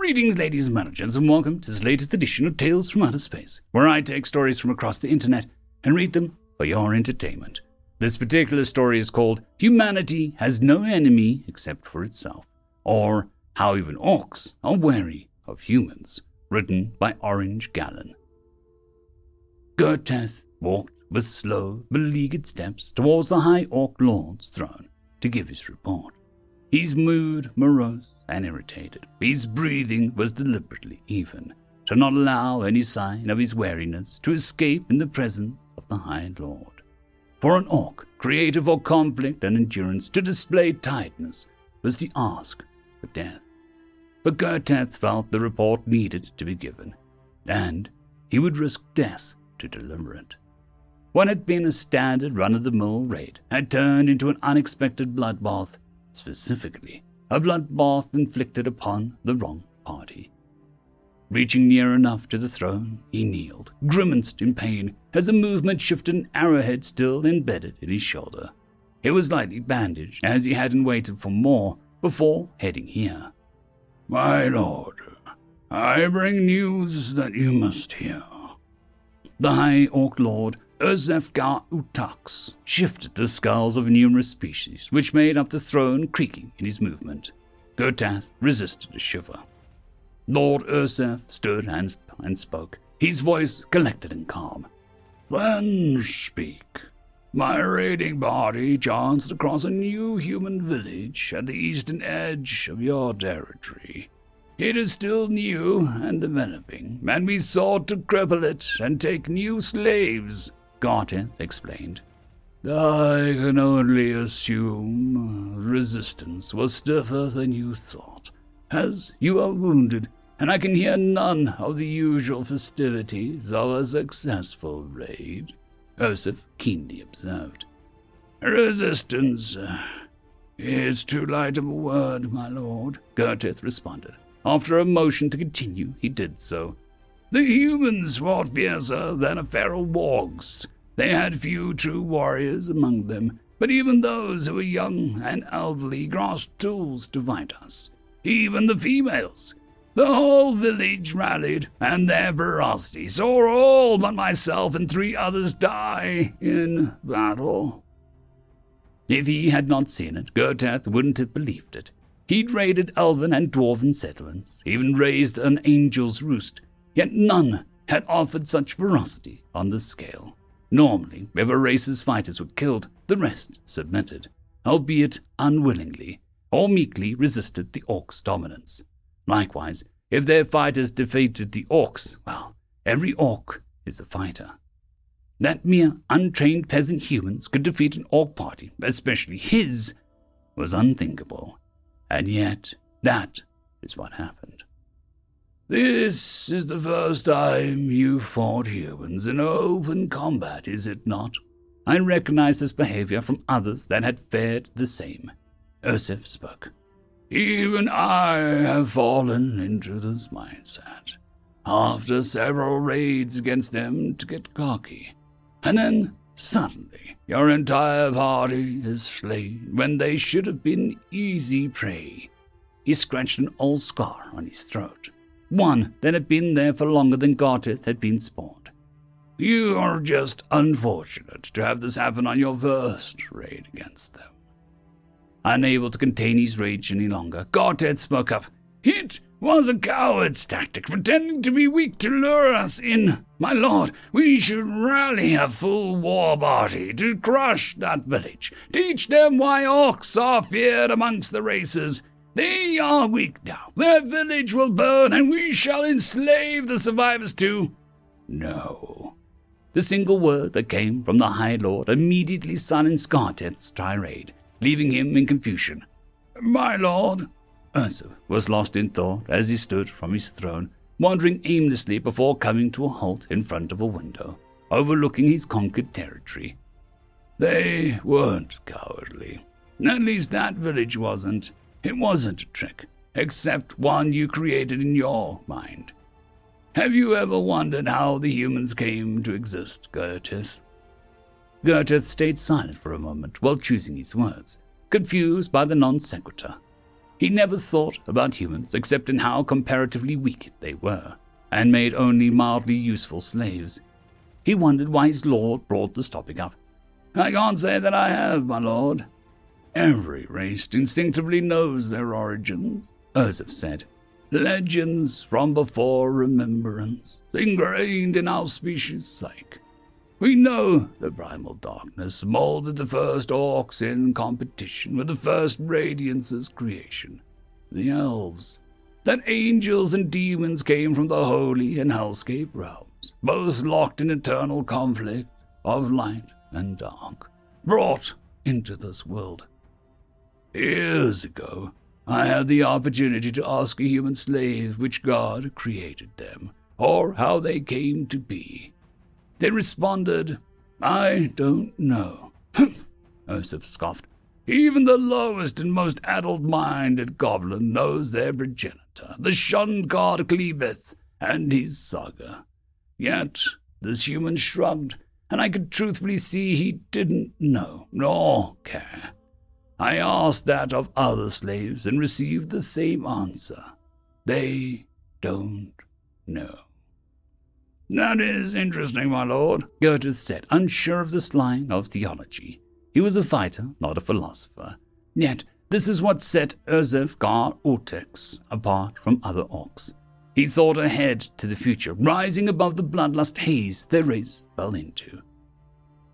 Greetings, ladies and managers, and welcome to this latest edition of Tales from Outer Space, where I take stories from across the internet and read them for your entertainment. This particular story is called Humanity Has No Enemy Except for Itself, or How Even Orcs Are Wary of Humans, written by Orange Gallon. Goethe walked with slow, beleaguered steps towards the High Orc Lord's throne to give his report. His mood morose and irritated. His breathing was deliberately even, to not allow any sign of his weariness to escape in the presence of the High Lord. For an orc, creative for conflict and endurance, to display tightness was the ask for death. But Goethe felt the report needed to be given, and he would risk death to deliver it. What had been a standard run of the mill raid had turned into an unexpected bloodbath, specifically a bloodbath inflicted upon the wrong party. Reaching near enough to the throne, he kneeled, grimaced in pain as the movement shifted an arrowhead still embedded in his shoulder. It was lightly bandaged, as he hadn't waited for more before heading here. My lord, I bring news that you must hear. The High Orc Lord, Urzefgar Utax, shifted the skulls of numerous species which made up the throne creaking in his movement. Gotath resisted a shiver. Lord Ursef stood and, and spoke, his voice collected and calm. Then speak. My raiding party chanced across a new human village at the eastern edge of your territory. It is still new and developing, and we sought to cripple it and take new slaves, Garteth explained. I can only assume resistance was stiffer than you thought, as you are wounded and I can hear none of the usual festivities of a successful raid, Osif keenly observed. Resistance is too light of a word, my lord, Gertith responded. After a motion to continue, he did so. The humans fought fiercer than a feral wargs. They had few true warriors among them, but even those who were young and elderly grasped tools to fight us. Even the females, the whole village rallied, and their ferocity saw all but myself and three others die in battle. If he had not seen it, Goethe wouldn't have believed it. He'd raided elven and dwarven settlements, even raised an angel's roost, yet none had offered such ferocity on the scale. Normally, if a race's fighters were killed, the rest submitted, albeit unwillingly, or meekly resisted the orc's dominance. Likewise, if their fighters defeated the orcs, well, every orc is a fighter. That mere untrained peasant humans could defeat an orc party, especially his, was unthinkable. And yet, that is what happened. This is the first time you fought humans in open combat, is it not? I recognized this behavior from others that had fared the same. Ursif spoke. Even I have fallen into this mindset after several raids against them to get cocky. And then suddenly your entire party is slain when they should have been easy prey. He scratched an old scar on his throat, one that had been there for longer than Garteth had been spawned. You are just unfortunate to have this happen on your first raid against them. Unable to contain his rage any longer, Gartet spoke up. It was a coward's tactic, pretending to be weak to lure us in. My lord, we should rally a full war party to crush that village. Teach them why orcs are feared amongst the races. They are weak now. Their village will burn, and we shall enslave the survivors too. No. The single word that came from the High Lord immediately silenced Gartet's tirade leaving him in confusion. My lord, Ursuf was lost in thought as he stood from his throne, wandering aimlessly before coming to a halt in front of a window, overlooking his conquered territory. They weren't cowardly. At least that village wasn't. It wasn't a trick, except one you created in your mind. Have you ever wondered how the humans came to exist, Gertis? Goethe stayed silent for a moment while choosing his words, confused by the non sequitur. He never thought about humans except in how comparatively weak they were, and made only mildly useful slaves. He wondered why his lord brought this topic up. I can't say that I have, my lord. Every race instinctively knows their origins, Ursuf said. Legends from before remembrance, ingrained in our species' psyche. We know the primal darkness molded the first orcs in competition with the first radiance's creation, the elves. That angels and demons came from the holy and hellscape realms, both locked in eternal conflict of light and dark, brought into this world. Years ago, I had the opportunity to ask a human slave which god created them, or how they came to be. They responded, I don't know. Ursuf scoffed. Even the lowest and most addled-minded goblin knows their progenitor, the shunned god Klebeth, and his saga. Yet this human shrugged, and I could truthfully see he didn't know nor care. I asked that of other slaves and received the same answer. They don't know. That is interesting, my lord, Gertrude said, unsure of this line of theology. He was a fighter, not a philosopher. Yet this is what set Urzef Gar Urtex apart from other orcs. He thought ahead to the future, rising above the bloodlust haze their race fell into.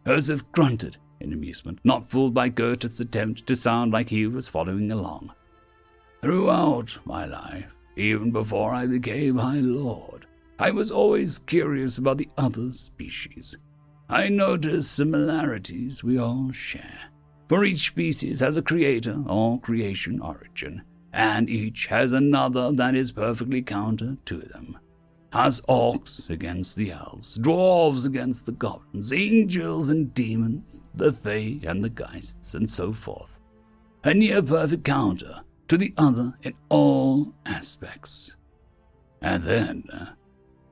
Urzef grunted in amusement, not fooled by Goethe's attempt to sound like he was following along. Throughout my life, even before I became High Lord, I was always curious about the other species. I noticed similarities we all share. For each species has a creator or creation origin, and each has another that is perfectly counter to them as orcs against the elves, dwarves against the goblins, angels and demons, the fae and the geists, and so forth. A near perfect counter to the other in all aspects. And then uh,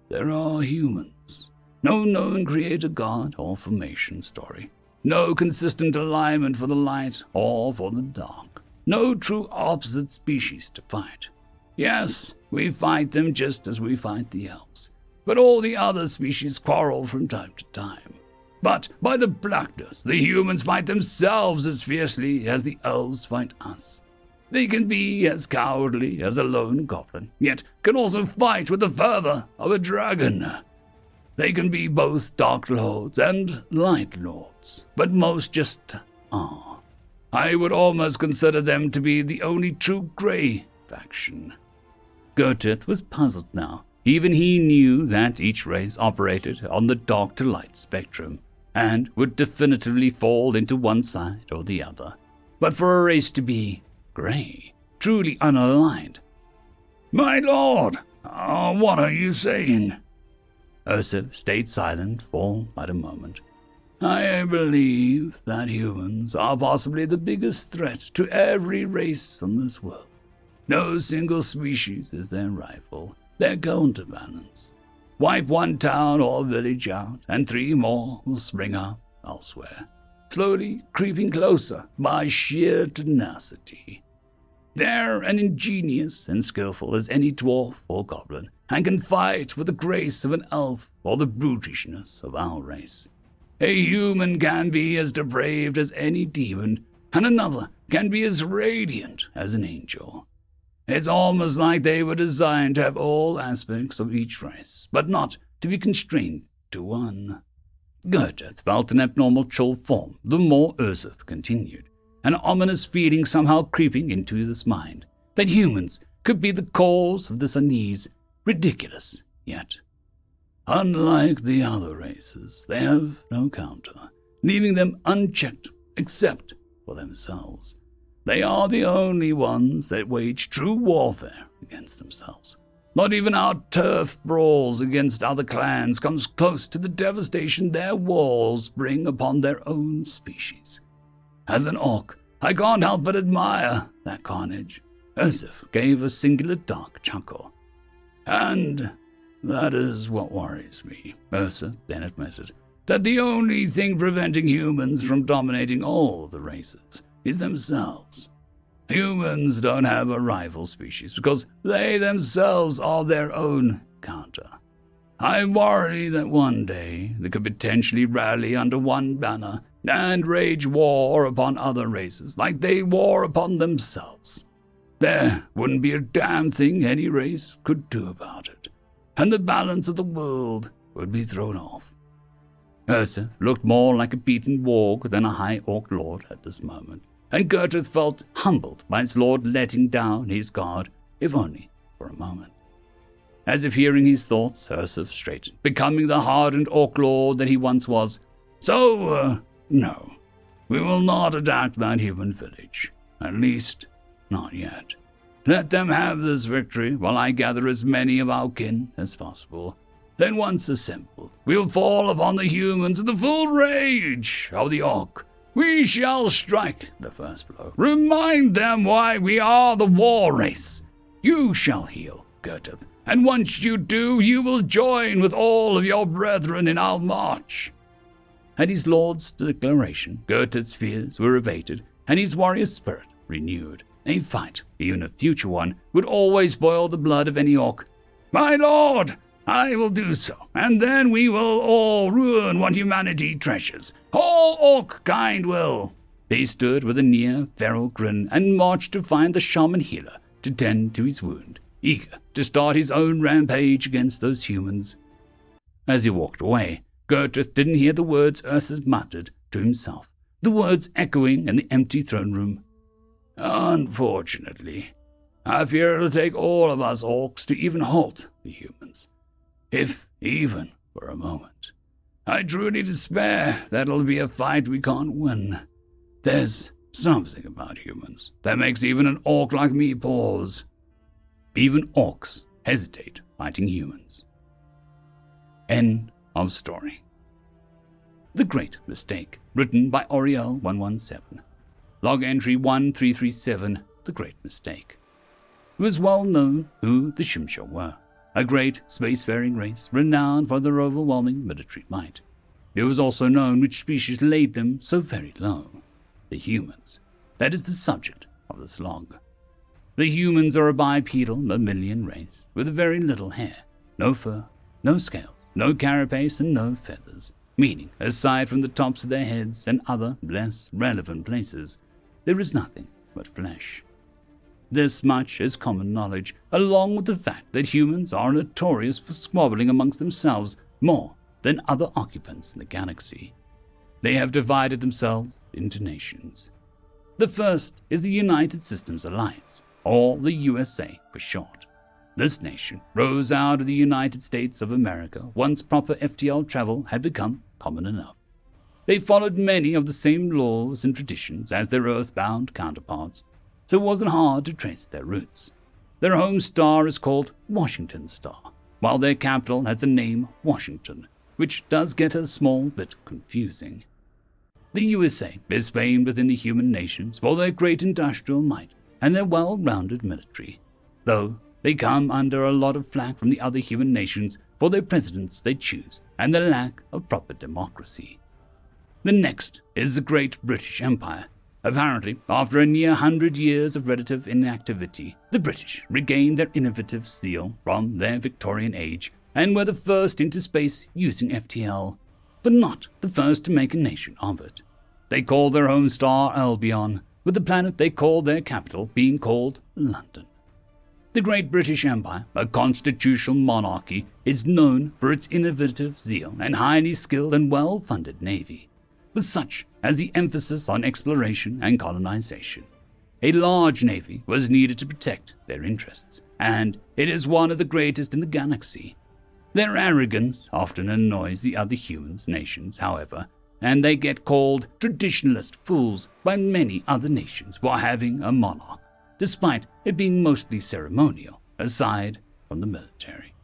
there are humans. No known creator god or formation story. No consistent alignment for the light or for the dark. No true opposite species to fight. Yes, we fight them just as we fight the elves. But all the other species quarrel from time to time. But by the blackness, the humans fight themselves as fiercely as the elves fight us. They can be as cowardly as a lone goblin, yet can also fight with the fervor of a dragon. They can be both dark lords and light lords, but most just are. I would almost consider them to be the only true grey faction. Goethe was puzzled now. Even he knew that each race operated on the dark to light spectrum and would definitively fall into one side or the other. But for a race to be grey, truly unaligned. My lord, uh, what are you saying? Ursuf stayed silent for but a moment. I believe that humans are possibly the biggest threat to every race on this world. No single species is their rival, their counterbalance. Wipe one town or village out, and three more will spring up elsewhere, slowly creeping closer by sheer tenacity. They're as ingenious and skilful as any dwarf or goblin, and can fight with the grace of an elf or the brutishness of our race. A human can be as depraved as any demon, and another can be as radiant as an angel. It's almost like they were designed to have all aspects of each race, but not to be constrained to one. Goethe felt an abnormal chill form the more Ursith continued, an ominous feeling somehow creeping into his mind that humans could be the cause of this unease, ridiculous yet. Unlike the other races, they have no counter, leaving them unchecked except for themselves. They are the only ones that wage true warfare against themselves. Not even our turf brawls against other clans comes close to the devastation their walls bring upon their own species. As an orc, I can't help but admire that carnage. Ursuf gave a singular dark chuckle. And that is what worries me, Ursa then admitted, that the only thing preventing humans from dominating all the races is themselves. Humans don't have a rival species because they themselves are their own counter. I worry that one day they could potentially rally under one banner and wage war upon other races like they war upon themselves. There wouldn't be a damn thing any race could do about it, and the balance of the world would be thrown off. Ursa looked more like a beaten warg than a high orc lord at this moment, and Gertrude felt humbled by his lord letting down his guard, if only for a moment. As if hearing his thoughts, Ursuf straightened, becoming the hardened orc lord that he once was. So, uh, no, we will not attack that human village. At least, not yet. Let them have this victory while I gather as many of our kin as possible. Then, once assembled, we'll fall upon the humans in the full rage of the orc. We shall strike the first blow. Remind them why we are the war race. You shall heal, Gertrude and once you do, you will join with all of your brethren in our march. At his lord's declaration, Gertrude's fears were abated, and his warrior spirit renewed. A fight, even a future one, would always boil the blood of any orc. My lord, I will do so, and then we will all ruin what humanity treasures. All orc kind will. He stood with a near feral grin and marched to find the shaman healer to tend to his wound eager to start his own rampage against those humans. As he walked away, Gertrude didn't hear the words Ursus muttered to himself, the words echoing in the empty throne room. Unfortunately, I fear it'll take all of us orcs to even halt the humans, if even for a moment. I truly despair that'll be a fight we can't win. There's something about humans that makes even an orc like me pause. Even orcs hesitate fighting humans. End of story. The Great Mistake, written by Oriel 117. Log entry 1337, The Great Mistake. It was well known who the Shimsha were, a great spacefaring race renowned for their overwhelming military might. It was also known which species laid them so very low. The humans. That is the subject of this log. The humans are a bipedal mammalian race with very little hair, no fur, no scales, no carapace, and no feathers, meaning, aside from the tops of their heads and other less relevant places, there is nothing but flesh. This much is common knowledge, along with the fact that humans are notorious for squabbling amongst themselves more than other occupants in the galaxy. They have divided themselves into nations. The first is the United Systems Alliance, or the USA for short. This nation rose out of the United States of America once proper FTL travel had become common enough. They followed many of the same laws and traditions as their earthbound counterparts, so it wasn't hard to trace their roots. Their home star is called Washington Star, while their capital has the name Washington, which does get a small bit confusing. The USA is famed within the human nations for their great industrial might and their well rounded military, though they come under a lot of flack from the other human nations for their presidents they choose and the lack of proper democracy. The next is the great British Empire. Apparently, after a near hundred years of relative inactivity, the British regained their innovative zeal from their Victorian age and were the first into space using FTL, but not the first to make a nation of it. They called their home star Albion, with the planet they called their capital being called London. The Great British Empire, a constitutional monarchy, is known for its innovative zeal and highly skilled and well funded navy, with such as the emphasis on exploration and colonization. A large navy was needed to protect their interests, and it is one of the greatest in the galaxy. Their arrogance often annoys the other humans nations, however, and they get called traditionalist fools by many other nations for having a monarch, despite it being mostly ceremonial, aside from the military.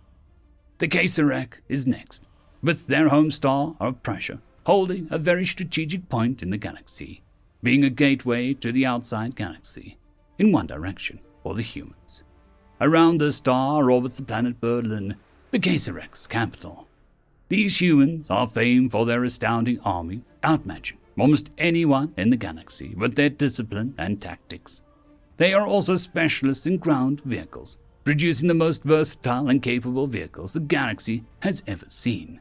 The Kaiserreich is next, with their home star of Prussia holding a very strategic point in the galaxy, being a gateway to the outside galaxy, in one direction for the humans. Around the star orbits the planet Berlin, the Kaiserreich's capital. These humans are famed for their astounding army, outmatching almost anyone in the galaxy with their discipline and tactics. They are also specialists in ground vehicles, producing the most versatile and capable vehicles the galaxy has ever seen.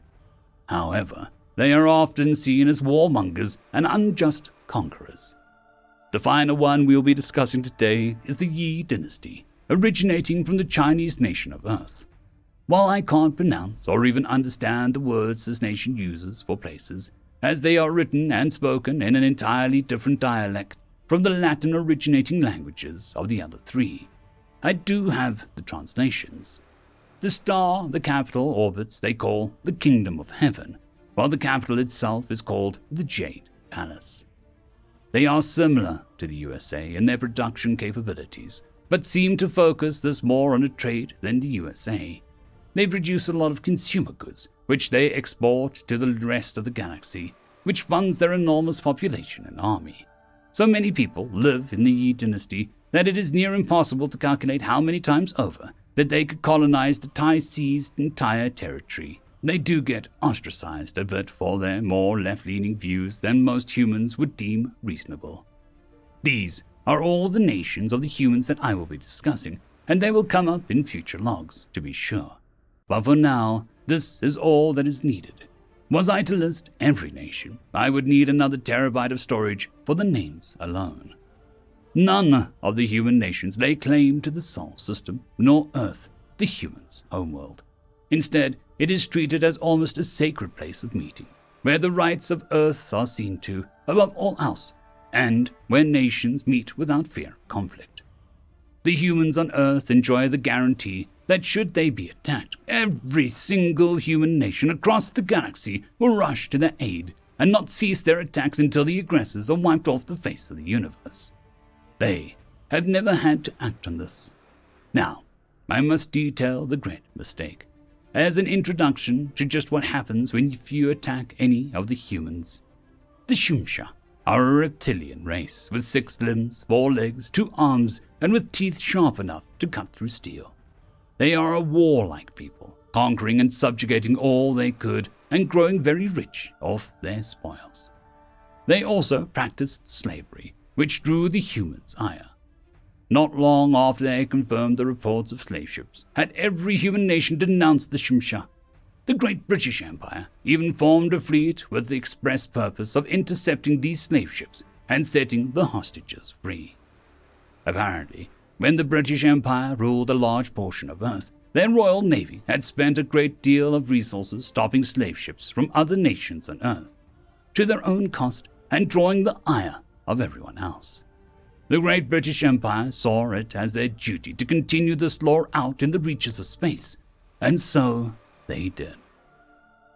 However, they are often seen as warmongers and unjust conquerors. The final one we'll be discussing today is the Yi dynasty, originating from the Chinese nation of Earth. While I can't pronounce or even understand the words this nation uses for places, as they are written and spoken in an entirely different dialect from the Latin originating languages of the other three, I do have the translations. The star the capital orbits they call the Kingdom of Heaven, while the capital itself is called the Jade Palace. They are similar to the USA in their production capabilities, but seem to focus this more on a trade than the USA. They produce a lot of consumer goods, which they export to the rest of the galaxy, which funds their enormous population and army. So many people live in the Yi dynasty that it is near impossible to calculate how many times over that they could colonize the Tai seized entire territory. They do get ostracized a bit for their more left leaning views than most humans would deem reasonable. These are all the nations of the humans that I will be discussing, and they will come up in future logs, to be sure. But for now, this is all that is needed. Was I to list every nation, I would need another terabyte of storage for the names alone. None of the human nations lay claim to the Sol system, nor Earth, the humans' homeworld. Instead, it is treated as almost a sacred place of meeting, where the rights of Earth are seen to above all else, and where nations meet without fear of conflict. The humans on Earth enjoy the guarantee that should they be attacked, every single human nation across the galaxy will rush to their aid and not cease their attacks until the aggressors are wiped off the face of the universe. They have never had to act on this. Now, I must detail the great mistake as an introduction to just what happens when you attack any of the humans. The Shumsha are a reptilian race with six limbs, four legs, two arms, and with teeth sharp enough to cut through steel. They are a warlike people, conquering and subjugating all they could and growing very rich off their spoils. They also practiced slavery, which drew the humans' ire. Not long after they confirmed the reports of slave ships, had every human nation denounced the Shimsha. The great British Empire even formed a fleet with the express purpose of intercepting these slave ships and setting the hostages free. Apparently, when the British Empire ruled a large portion of Earth, their Royal Navy had spent a great deal of resources stopping slave ships from other nations on Earth, to their own cost and drawing the ire of everyone else. The great British Empire saw it as their duty to continue this law out in the reaches of space, and so they did.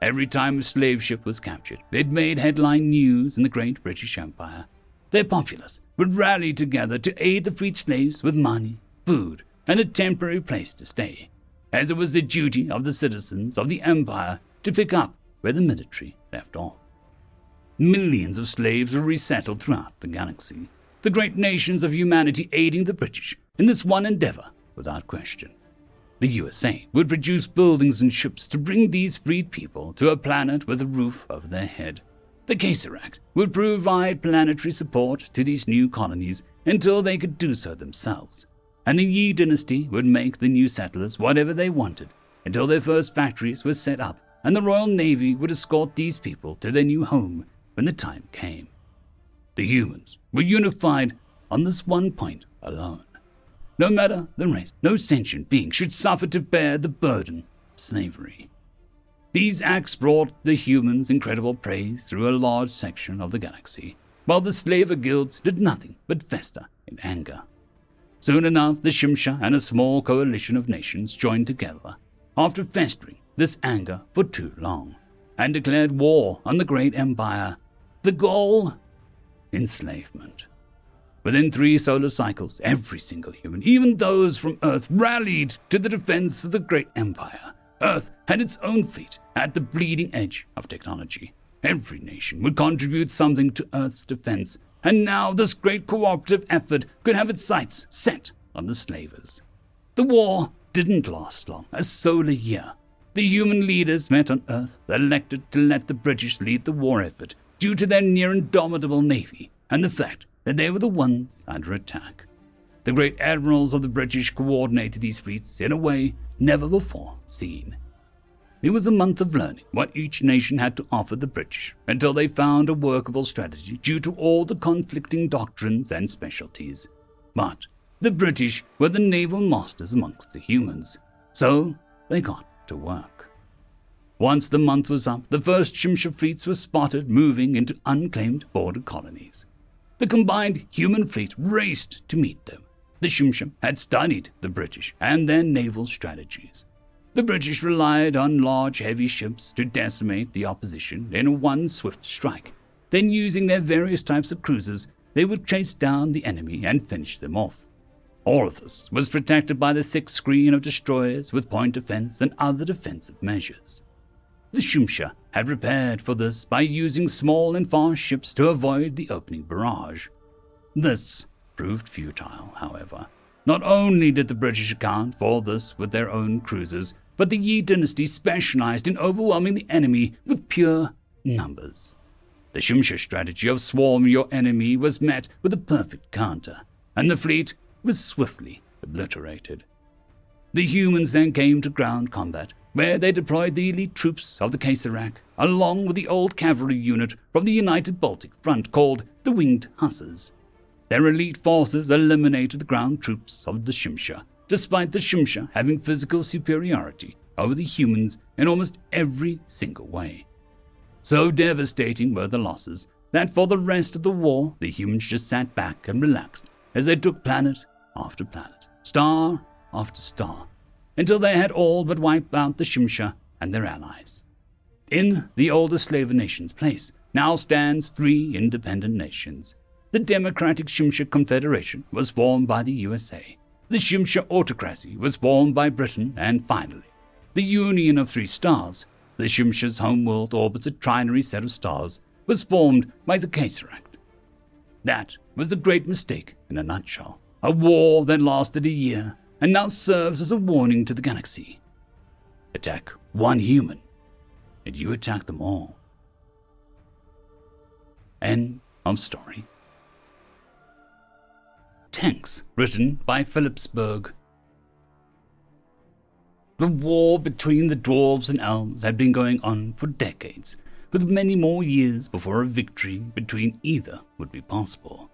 Every time a slave ship was captured, it made headline news in the great British Empire, their populace would rally together to aid the freed slaves with money, food, and a temporary place to stay, as it was the duty of the citizens of the empire to pick up where the military left off. Millions of slaves were resettled throughout the galaxy, the great nations of humanity aiding the British in this one endeavor without question. The USA would produce buildings and ships to bring these freed people to a planet with a roof over their head the Kaiserreich would provide planetary support to these new colonies until they could do so themselves, and the Yi dynasty would make the new settlers whatever they wanted until their first factories were set up and the Royal Navy would escort these people to their new home when the time came. The humans were unified on this one point alone. No matter the race, no sentient being should suffer to bear the burden of slavery. These acts brought the humans incredible praise through a large section of the galaxy, while the slaver guilds did nothing but fester in anger. Soon enough, the Shimsha and a small coalition of nations joined together, after festering this anger for too long, and declared war on the great empire. The goal? Enslavement. Within three solar cycles, every single human, even those from Earth, rallied to the defense of the great empire. Earth had its own fleet at the bleeding edge of technology. Every nation would contribute something to Earth's defense, and now this great cooperative effort could have its sights set on the slavers. The war didn't last long, a solar year. The human leaders met on Earth, elected to let the British lead the war effort due to their near indomitable navy and the fact that they were the ones under attack. the great admirals of the British coordinated these fleets in a way never before seen. It was a month of learning what each nation had to offer the British until they found a workable strategy due to all the conflicting doctrines and specialties. But the British were the naval masters amongst the humans, so they got to work. Once the month was up, the first Shimsha fleets were spotted moving into unclaimed border colonies. The combined human fleet raced to meet them. The Shimsha had studied the British and their naval strategies. The British relied on large, heavy ships to decimate the opposition in one swift strike. Then, using their various types of cruisers, they would chase down the enemy and finish them off. All of this was protected by the thick screen of destroyers with point defense and other defensive measures. The Shumsha had prepared for this by using small and fast ships to avoid the opening barrage. This proved futile, however. Not only did the British account for this with their own cruisers, but the Yi dynasty specialized in overwhelming the enemy with pure numbers. The Shumsha strategy of swarm your enemy was met with a perfect counter, and the fleet was swiftly obliterated. The humans then came to ground combat, where they deployed the elite troops of the Kaiserreich, along with the old cavalry unit from the United Baltic Front called the Winged Hussars. Their elite forces eliminated the ground troops of the Shimsha despite the Shumsha having physical superiority over the humans in almost every single way. So devastating were the losses that for the rest of the war, the humans just sat back and relaxed as they took planet after planet, star after star, until they had all but wiped out the Shimsha and their allies. In the older Slaver nation's place now stands three independent nations. The Democratic Shimsha Confederation was formed by the USA, the Shimsha autocracy was formed by Britain, and finally, the Union of Three Stars, the Shimsha's homeworld orbits a trinary set of stars, was formed by the Kaiserreich. That was the great mistake in a nutshell. A war that lasted a year and now serves as a warning to the galaxy. Attack one human, and you attack them all. End of story. Tanks, written by Phillips Berg. The war between the dwarves and elves had been going on for decades, with many more years before a victory between either would be possible.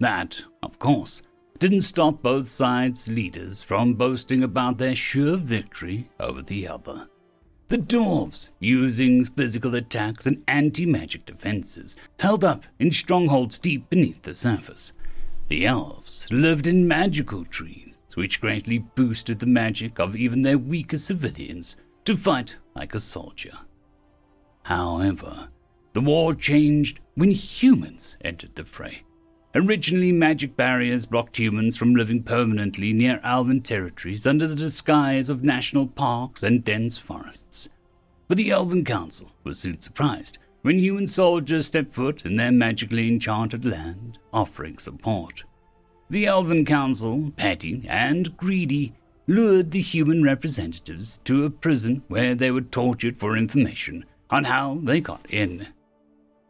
That, of course, didn't stop both sides' leaders from boasting about their sure victory over the other. The dwarves, using physical attacks and anti magic defenses, held up in strongholds deep beneath the surface, the elves lived in magical trees, which greatly boosted the magic of even their weaker civilians to fight like a soldier. However, the war changed when humans entered the fray. Originally, magic barriers blocked humans from living permanently near elven territories under the disguise of national parks and dense forests. But the Elven Council was soon surprised when human soldiers stepped foot in their magically enchanted land, offering support. The Elven Council, petty and greedy, lured the human representatives to a prison where they were tortured for information on how they got in.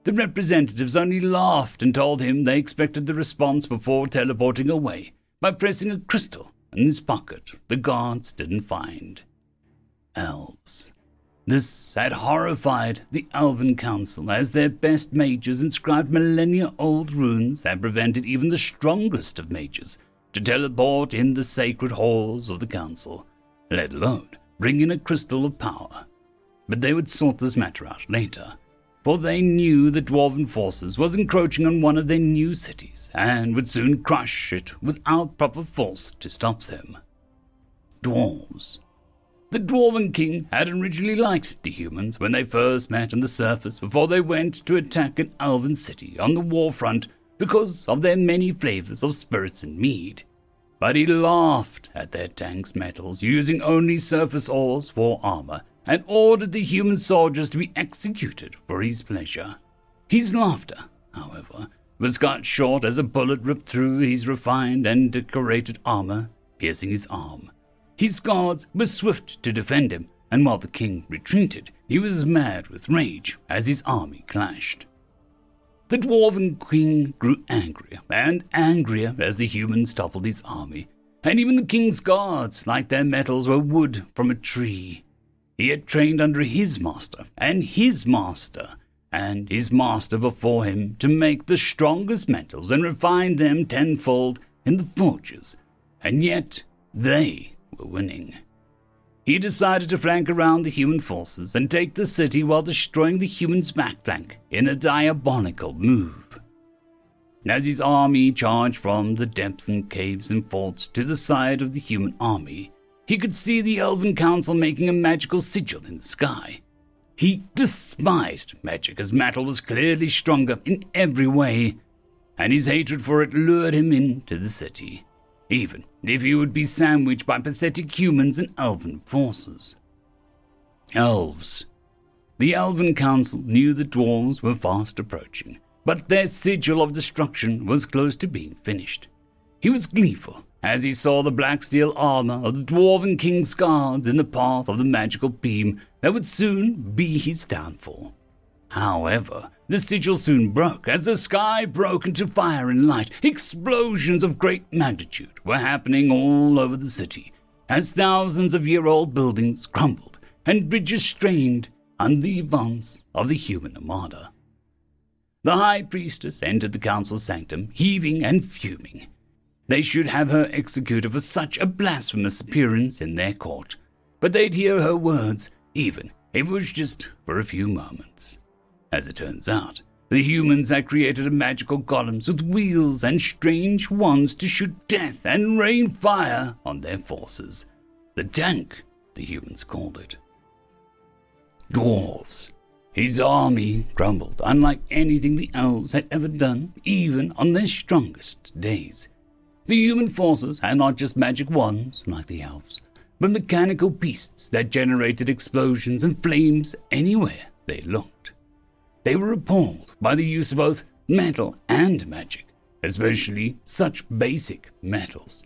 The representatives only laughed and told him they expected the response before teleporting away by pressing a crystal in his pocket the guards didn't find. Elves. This had horrified the Elven Council, as their best mages inscribed millennia old runes that prevented even the strongest of mages to teleport in the sacred halls of the Council, let alone bring in a crystal of power. But they would sort this matter out later, for they knew the Dwarven forces was encroaching on one of their new cities and would soon crush it without proper force to stop them. Dwarves the Dwarven King had originally liked the humans when they first met on the surface before they went to attack an elven city on the war front because of their many flavors of spirits and mead. But he laughed at their tanks' metals, using only surface ores for armor, and ordered the human soldiers to be executed for his pleasure. His laughter, however, was cut short as a bullet ripped through his refined and decorated armor, piercing his arm. His guards were swift to defend him, and while the king retreated, he was mad with rage as his army clashed. The dwarven king grew angrier and angrier as the humans toppled his army, and even the king's guards, like their metals, were wood from a tree. He had trained under his master, and his master, and his master before him to make the strongest metals and refine them tenfold in the forges, and yet they were winning. He decided to flank around the human forces and take the city while destroying the humans' back flank in a diabolical move. As his army charged from the depths and caves and forts to the side of the human army, he could see the Elven Council making a magical sigil in the sky. He despised magic as metal was clearly stronger in every way, and his hatred for it lured him into the city, even if he would be sandwiched by pathetic humans and elven forces. Elves. The Elven Council knew the dwarves were fast approaching, but their sigil of destruction was close to being finished. He was gleeful as he saw the black steel armor of the Dwarven King's guards in the path of the magical beam that would soon be his downfall. However, the sigil soon broke as the sky broke into fire and light. Explosions of great magnitude were happening all over the city as thousands of year old buildings crumbled and bridges strained under the advance of the human armada. The high priestess entered the council sanctum, heaving and fuming. They should have her executed for such a blasphemous appearance in their court, but they'd hear her words, even if it was just for a few moments. As it turns out, the humans had created magical golems with wheels and strange wands to shoot death and rain fire on their forces. The tank, the humans called it. Dwarves. His army crumbled, unlike anything the elves had ever done, even on their strongest days. The human forces had not just magic wands, like the elves, but mechanical beasts that generated explosions and flames anywhere they looked. They were appalled by the use of both metal and magic, especially such basic metals.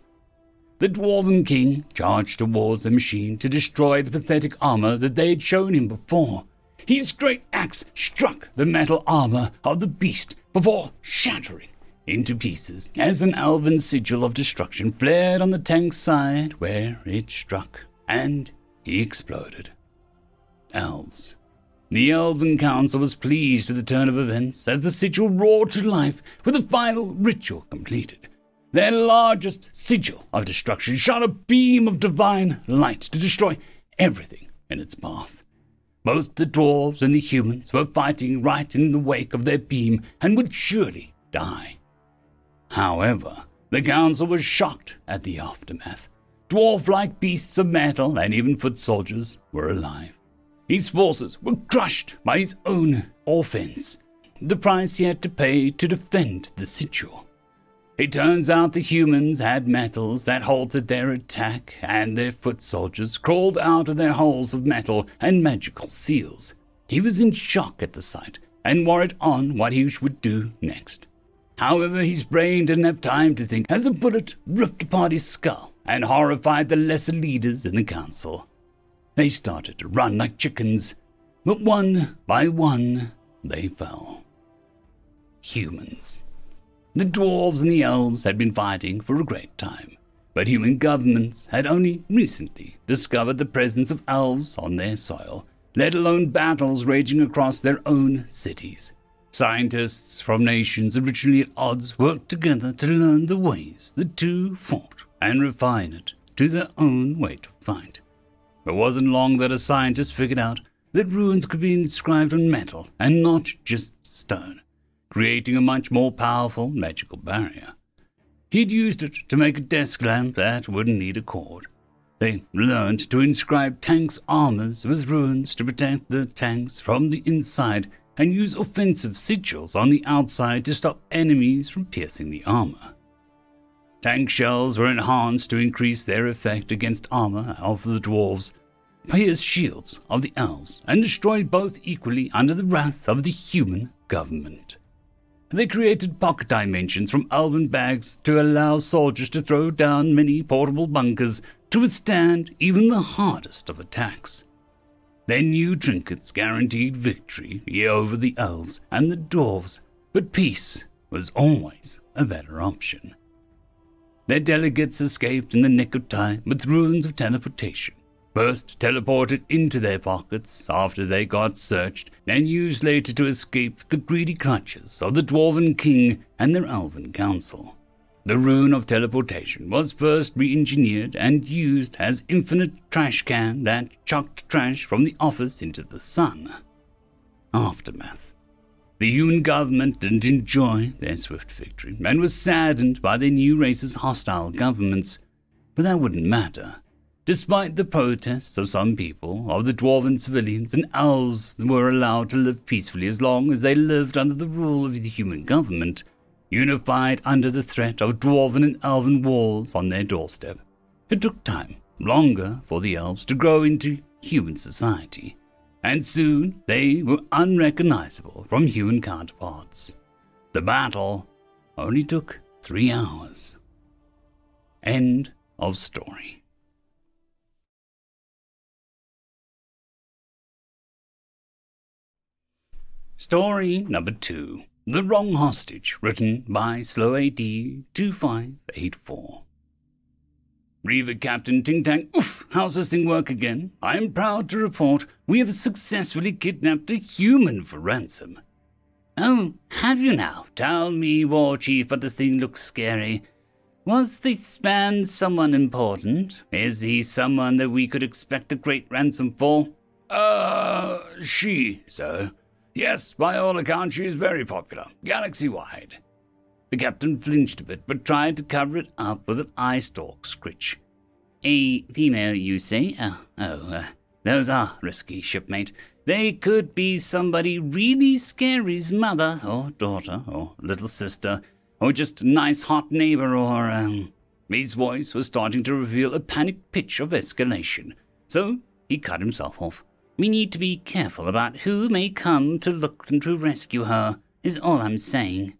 The Dwarven King charged towards the machine to destroy the pathetic armor that they had shown him before. His great axe struck the metal armor of the beast before shattering into pieces as an elven sigil of destruction flared on the tank's side where it struck, and he exploded. Elves. The Elven Council was pleased with the turn of events as the sigil roared to life with the final ritual completed. Their largest sigil of destruction shot a beam of divine light to destroy everything in its path. Both the dwarves and the humans were fighting right in the wake of their beam and would surely die. However, the council was shocked at the aftermath. Dwarf like beasts of metal and even foot soldiers were alive. His forces were crushed by his own offense, the price he had to pay to defend the sigil. It turns out the humans had metals that halted their attack, and their foot soldiers crawled out of their holes of metal and magical seals. He was in shock at the sight and worried on what he would do next. However, his brain didn't have time to think as a bullet ripped apart his skull and horrified the lesser leaders in the council. They started to run like chickens, but one by one they fell. Humans. The dwarves and the elves had been fighting for a great time, but human governments had only recently discovered the presence of elves on their soil, let alone battles raging across their own cities. Scientists from nations originally at odds worked together to learn the ways the two fought and refine it to their own way to fight. It wasn't long that a scientist figured out that runes could be inscribed on metal and not just stone, creating a much more powerful magical barrier. He'd used it to make a desk lamp that wouldn't need a cord. They learned to inscribe tanks' armors with runes to protect the tanks from the inside and use offensive sigils on the outside to stop enemies from piercing the armor. Tank shells were enhanced to increase their effect against armor of the dwarves, pierced shields of the elves, and destroyed both equally under the wrath of the human government. They created pocket dimensions from elven bags to allow soldiers to throw down many portable bunkers to withstand even the hardest of attacks. Their new trinkets guaranteed victory over the elves and the dwarves, But peace was always a better option. Their delegates escaped in the nick of time with runes of teleportation, first teleported into their pockets after they got searched, and used later to escape the greedy clutches of the Dwarven King and their Elven Council. The rune of teleportation was first re engineered and used as infinite trash can that chucked trash from the office into the sun. Aftermath. The human government didn't enjoy their swift victory and was saddened by the new race's hostile governments, but that wouldn't matter. Despite the protests of some people, of the dwarven civilians and elves were allowed to live peacefully as long as they lived under the rule of the human government, unified under the threat of dwarven and elven walls on their doorstep. It took time, longer, for the elves to grow into human society, and soon they were unrecognizable from human counterparts. The battle only took three hours. End of story. Story number two. The Wrong Hostage, written by Slow AD 2584. Reaver Captain Ting Tang, oof, how's this thing work again? I am proud to report we have successfully kidnapped a human for ransom. Oh, have you now? Tell me, War Chief, but this thing looks scary. Was this man someone important? Is he someone that we could expect a great ransom for? Uh, she, sir. Yes, by all accounts, she is very popular, galaxy wide. The captain flinched a bit, but tried to cover it up with an eye stalk scritch. A female, you say? Oh, oh uh, those are risky, shipmate. They could be somebody really scary's mother, or daughter, or little sister, or just nice hot neighbor, or, um. His voice was starting to reveal a panic pitch of escalation, so he cut himself off. We need to be careful about who may come to look and to rescue her, is all I'm saying.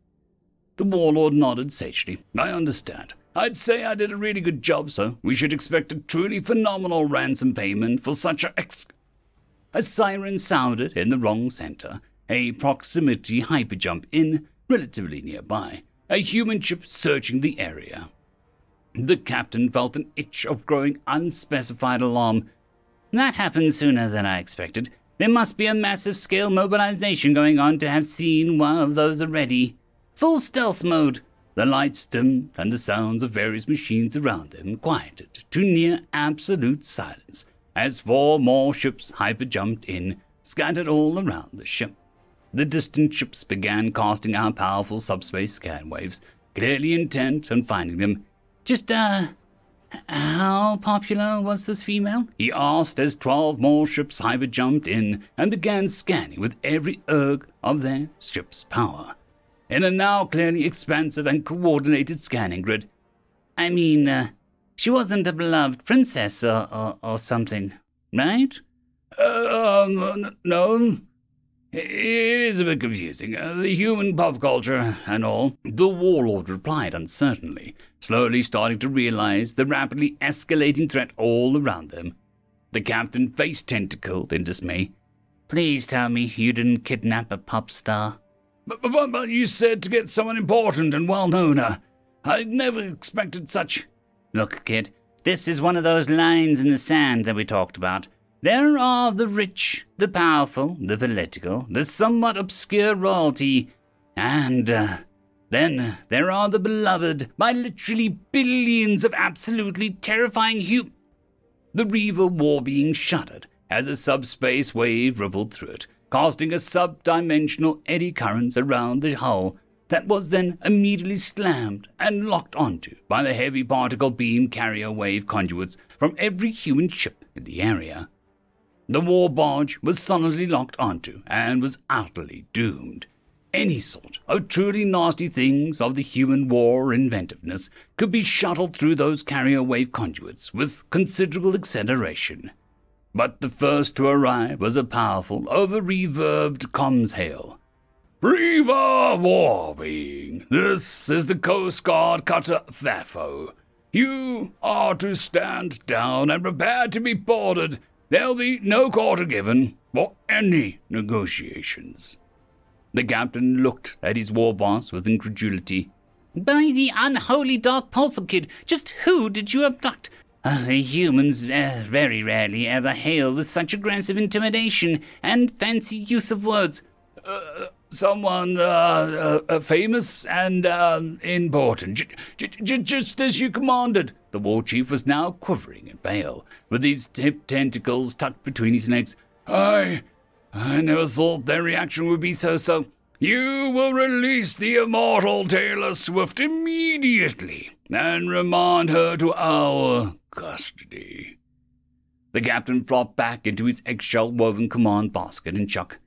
The warlord nodded sagely. I understand. I'd say I did a really good job, sir. We should expect a truly phenomenal ransom payment for such a ex. A siren sounded in the wrong center, a proximity hyperjump in, relatively nearby, a human ship searching the area. The captain felt an itch of growing unspecified alarm that happened sooner than I expected. There must be a massive scale mobilization going on to have seen one of those already. Full stealth mode. The lights dimmed and the sounds of various machines around them quieted to near absolute silence as four more ships hyperjumped in, scattered all around the ship. The distant ships began casting out powerful subspace scan waves, clearly intent on finding them. Just, uh, how popular was this female? He asked as twelve more ships hyper jumped in and began scanning with every erg of their ship's power. In a now clearly expansive and coordinated scanning grid. I mean, uh, she wasn't a beloved princess or, or, or something, right? Uh, um, no. It is a bit confusing. Uh, the human pop culture and all. The warlord replied uncertainly, slowly starting to realize the rapidly escalating threat all around them. The captain faced tentacled in dismay. Please tell me you didn't kidnap a pop star. But, but, but you said to get someone important and well known. Uh, I never expected such. Look, kid, this is one of those lines in the sand that we talked about. There are the rich, the powerful, the political, the somewhat obscure royalty, and uh, then there are the beloved by literally billions of absolutely terrifying hu. The Reaver war being shuddered as a subspace wave rippled through it, casting a subdimensional eddy currents around the hull that was then immediately slammed and locked onto by the heavy particle beam carrier wave conduits from every human ship in the area. The war barge was solidly locked onto and was utterly doomed. Any sort of truly nasty things of the human war inventiveness could be shuttled through those carrier wave conduits with considerable acceleration. But the first to arrive was a powerful, over reverbed comms hail. Reaver War this is the Coast Guard cutter Fafo. You are to stand down and prepare to be boarded There'll be no quarter given for any negotiations. The captain looked at his war boss with incredulity. By the unholy dark pulsar kid, just who did you abduct? Uh, humans uh, very rarely ever hail with such aggressive intimidation and fancy use of words. Uh, someone uh, uh, famous and um, important, j- j- just as you commanded. The war chief was now quivering in bale, with his tip tentacles tucked between his legs. I, I never thought their reaction would be so so. You will release the immortal Taylor Swift immediately and remand her to our custody. The captain flopped back into his eggshell woven command basket and chuck.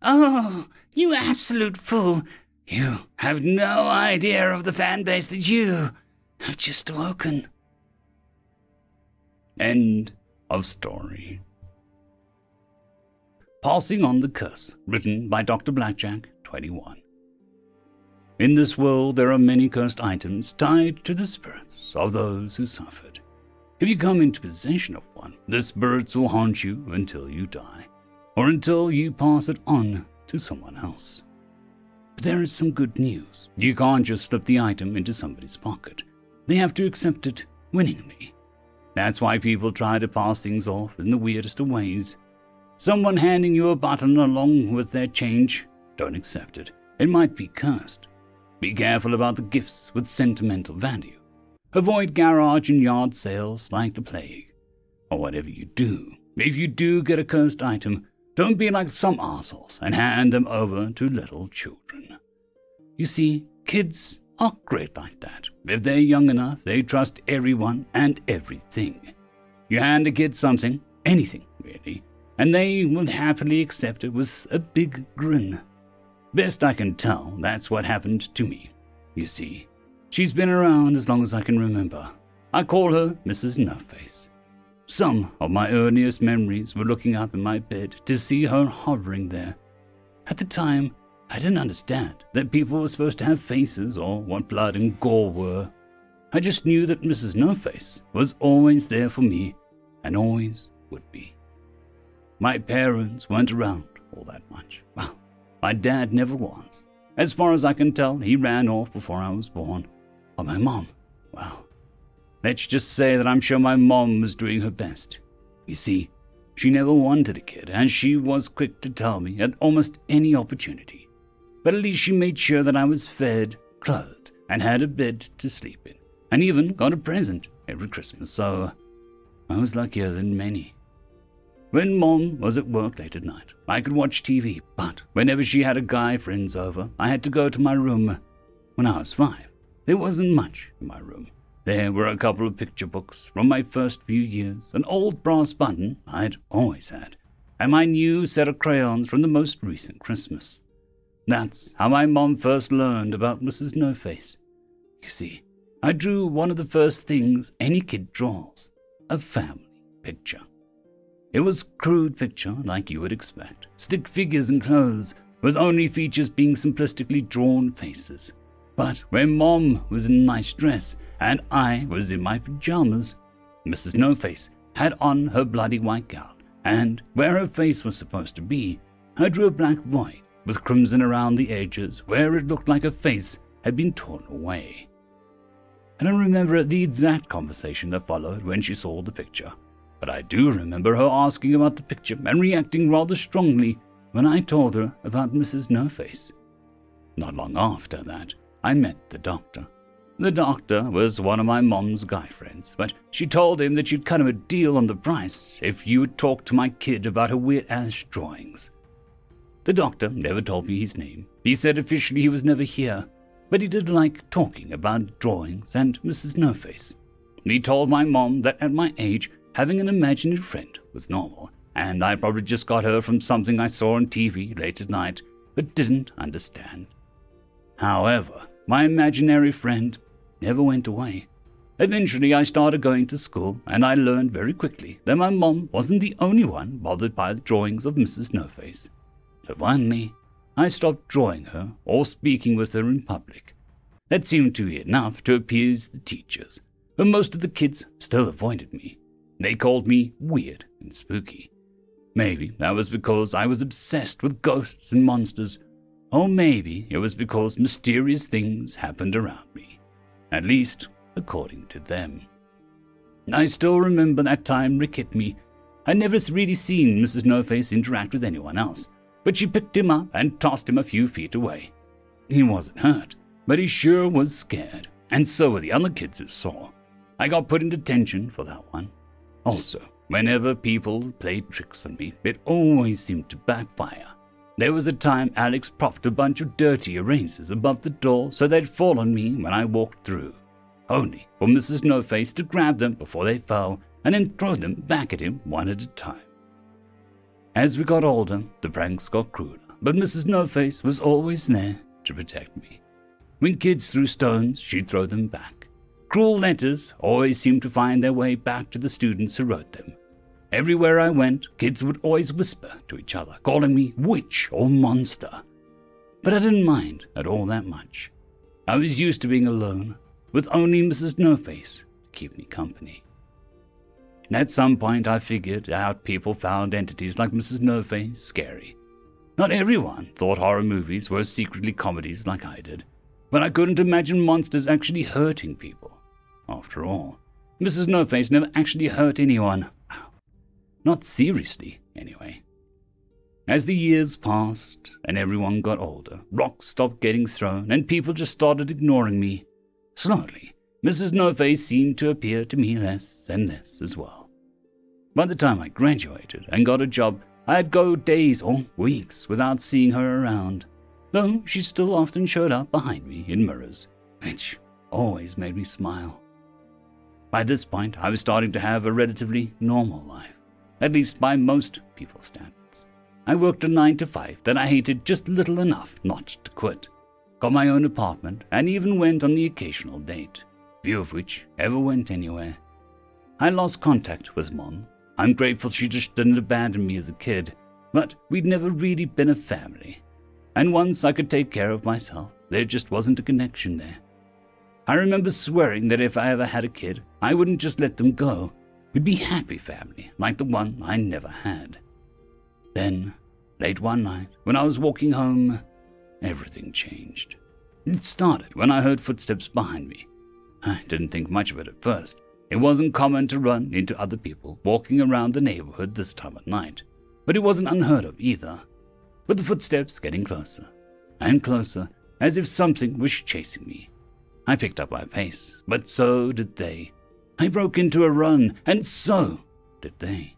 Oh, you absolute fool. You have no idea of the fan base that you have just awoken. End of story. Passing on the Curse, written by Dr. Blackjack, 21. In this world, there are many cursed items tied to the spirits of those who suffered. If you come into possession of one, the spirits will haunt you until you die, or until you pass it on to someone else. But there is some good news. You can't just slip the item into somebody's pocket. They have to accept it willingly. That's why people try to pass things off in the weirdest of ways. Someone handing you a button along with their change, don't accept it. It might be cursed. Be careful about the gifts with sentimental value. Avoid garage and yard sales like the plague. Or whatever you do, if you do get a cursed item, don't be like some assholes and hand them over to little children. You see, kids are great like that. If they're young enough, they trust everyone and everything. You hand a kid something, anything really, and they will happily accept it with a big grin. Best I can tell, that's what happened to me. You see, she's been around as long as I can remember. I call her Mrs. No Face. Some of my earliest memories were looking up in my bed to see her hovering there. At the time, I didn't understand that people were supposed to have faces or what blood and gore were. I just knew that Mrs. No Face was always there for me and always would be. My parents weren't around all that much. Well, my dad never was. As far as I can tell, he ran off before I was born. But my mom, well, let's just say that I'm sure my mom was doing her best. You see, she never wanted a kid, and she was quick to tell me at almost any opportunity. But at least she made sure that I was fed, clothed, and had a bed to sleep in, and even got a present every Christmas, so I was luckier than many. When Mom was at work late at night, I could watch TV, but whenever she had a guy friends over, I had to go to my room. When I was five, there wasn't much in my room. There were a couple of picture books from my first few years, an old brass button I'd always had, and my new set of crayons from the most recent Christmas. That's how my mom first learned about Mrs. No Face. You see, I drew one of the first things any kid draws a family picture. It was crude picture, like you would expect. Stick figures and clothes, with only features being simplistically drawn faces. But when Mom was in a nice dress and I was in my pajamas, Mrs. No Face had on her bloody white gown, and where her face was supposed to be, I drew a black void with crimson around the edges where it looked like her face had been torn away. I don't remember the exact conversation that followed when she saw the picture but I do remember her asking about the picture and reacting rather strongly when I told her about Mrs. No Face. Not long after that, I met the doctor. The doctor was one of my mom's guy friends, but she told him that she'd cut him a deal on the price if you would talk to my kid about her weird ass drawings. The doctor never told me his name. He said officially he was never here, but he did like talking about drawings and Mrs. No Face. He told my mom that at my age having an imaginary friend was normal, and I probably just got her from something I saw on TV late at night but didn't understand. However, my imaginary friend never went away. Eventually, I started going to school, and I learned very quickly that my mom wasn't the only one bothered by the drawings of Mrs. No Face. So finally, I stopped drawing her or speaking with her in public. That seemed to be enough to appease the teachers, but most of the kids still avoided me. They called me weird and spooky. Maybe that was because I was obsessed with ghosts and monsters, Or maybe it was because mysterious things happened around me. At least, according to them. I still remember that time Rick hit me. I'd never really seen Mrs. No Face interact with anyone else, but she picked him up and tossed him a few feet away. He wasn't hurt, but he sure was scared, and so were the other kids who saw. I got put in detention for that one. Also, whenever people played tricks on me, it always seemed to backfire. There was a time Alex propped a bunch of dirty erasers above the door so they'd fall on me when I walked through, only for Mrs. No Face to grab them before they fell and then throw them back at him one at a time. As we got older, the pranks got crueler, but Mrs. No Face was always there to protect me. When kids threw stones, she'd throw them back. Cruel letters always seemed to find their way back to the students who wrote them. Everywhere I went, kids would always whisper to each other, calling me witch or monster. But I didn't mind at all that much. I was used to being alone, with only Mrs. No Face to keep me company. At some point, I figured out people found entities like Mrs. No Face scary. Not everyone thought horror movies were secretly comedies like I did, but I couldn't imagine monsters actually hurting people. After all, Mrs. No Face never actually hurt anyone. Not seriously, anyway. As the years passed and everyone got older, rocks stopped getting thrown and people just started ignoring me. Slowly, Mrs. No Face seemed to appear to me less and less as well. By the time I graduated and got a job, I'd go days or weeks without seeing her around, though she still often showed up behind me in mirrors, which always made me smile. By this point, I was starting to have a relatively normal life at least by most people's standards. I worked a 9 to 5 that I hated just little enough not to quit. Got my own apartment and even went on the occasional date, few of which ever went anywhere. I lost contact with Mom. I'm grateful she just didn't abandon me as a kid, but we'd never really been a family. And once I could take care of myself, there just wasn't a connection there. I remember swearing that if I ever had a kid, I wouldn't just let them go. We'd be happy family, like the one I never had. Then, late one night, when I was walking home, everything changed. It started when I heard footsteps behind me. I didn't think much of it at first. It wasn't common to run into other people walking around the neighborhood this time of night, but it wasn't unheard of either. With the footsteps getting closer and closer, as if something was chasing me. I picked up my pace, but so did they. I broke into a run, and so did they.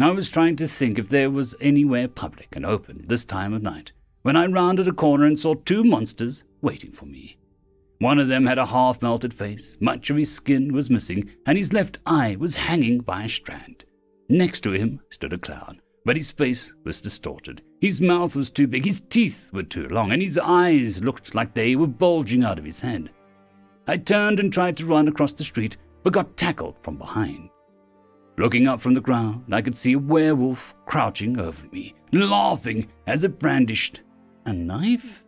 I was trying to think if there was anywhere public and open this time of night when I rounded a corner and saw two monsters waiting for me. One of them had a half melted face, much of his skin was missing, and his left eye was hanging by a strand. Next to him stood a clown, but his face was distorted. His mouth was too big, his teeth were too long, and his eyes looked like they were bulging out of his head. I turned and tried to run across the street, but got tackled from behind. Looking up from the ground, I could see a werewolf crouching over me, laughing as it brandished a knife.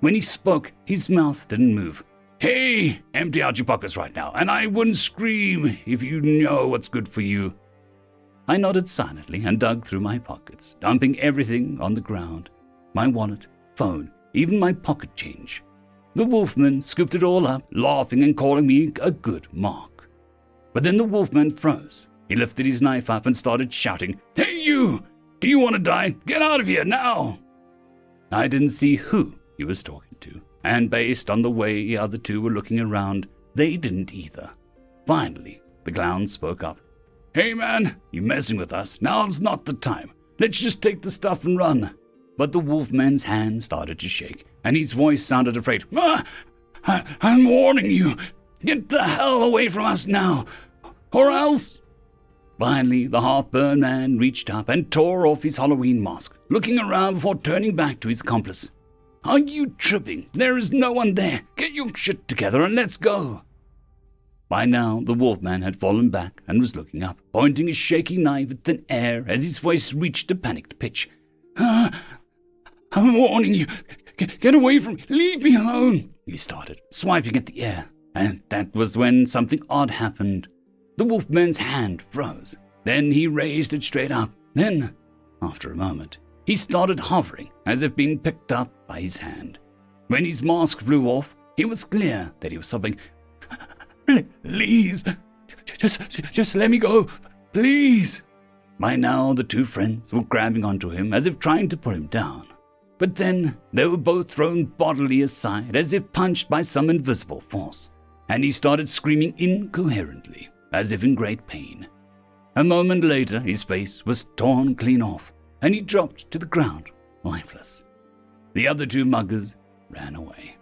When he spoke, his mouth didn't move. Hey, empty out your pockets right now, and I wouldn't scream if you know what's good for you. I nodded silently and dug through my pockets, dumping everything on the ground my wallet, phone, even my pocket change. The wolfman scooped it all up, laughing and calling me a good mark. But then the wolfman froze. He lifted his knife up and started shouting, Hey, you! Do you want to die? Get out of here now! I didn't see who he was talking to, and based on the way the other two were looking around, they didn't either. Finally, the clown spoke up. Hey man, you messing with us? Now's not the time. Let's just take the stuff and run. But the wolfman's hand started to shake, and his voice sounded afraid. Ah, I, I'm warning you. Get the hell away from us now, or else. Finally, the half burned man reached up and tore off his Halloween mask, looking around before turning back to his accomplice. Are you tripping? There is no one there. Get your shit together and let's go. By now, the wolfman had fallen back and was looking up, pointing his shaky knife at thin air as his voice reached a panicked pitch. Ah, I'm warning you. Get, away from me. Leave me alone, he started, swiping at the air. And that was when something odd happened. The wolfman's hand froze. Then he raised it straight up. Then, after a moment, he started hovering as if being picked up by his hand. When his mask flew off, it was clear that he was sobbing, Please, just, just let me go, please. By now, the two friends were grabbing onto him as if trying to pull him down. But then they were both thrown bodily aside as if punched by some invisible force, and he started screaming incoherently, as if in great pain. A moment later, his face was torn clean off, and he dropped to the ground, lifeless. The other two muggers ran away.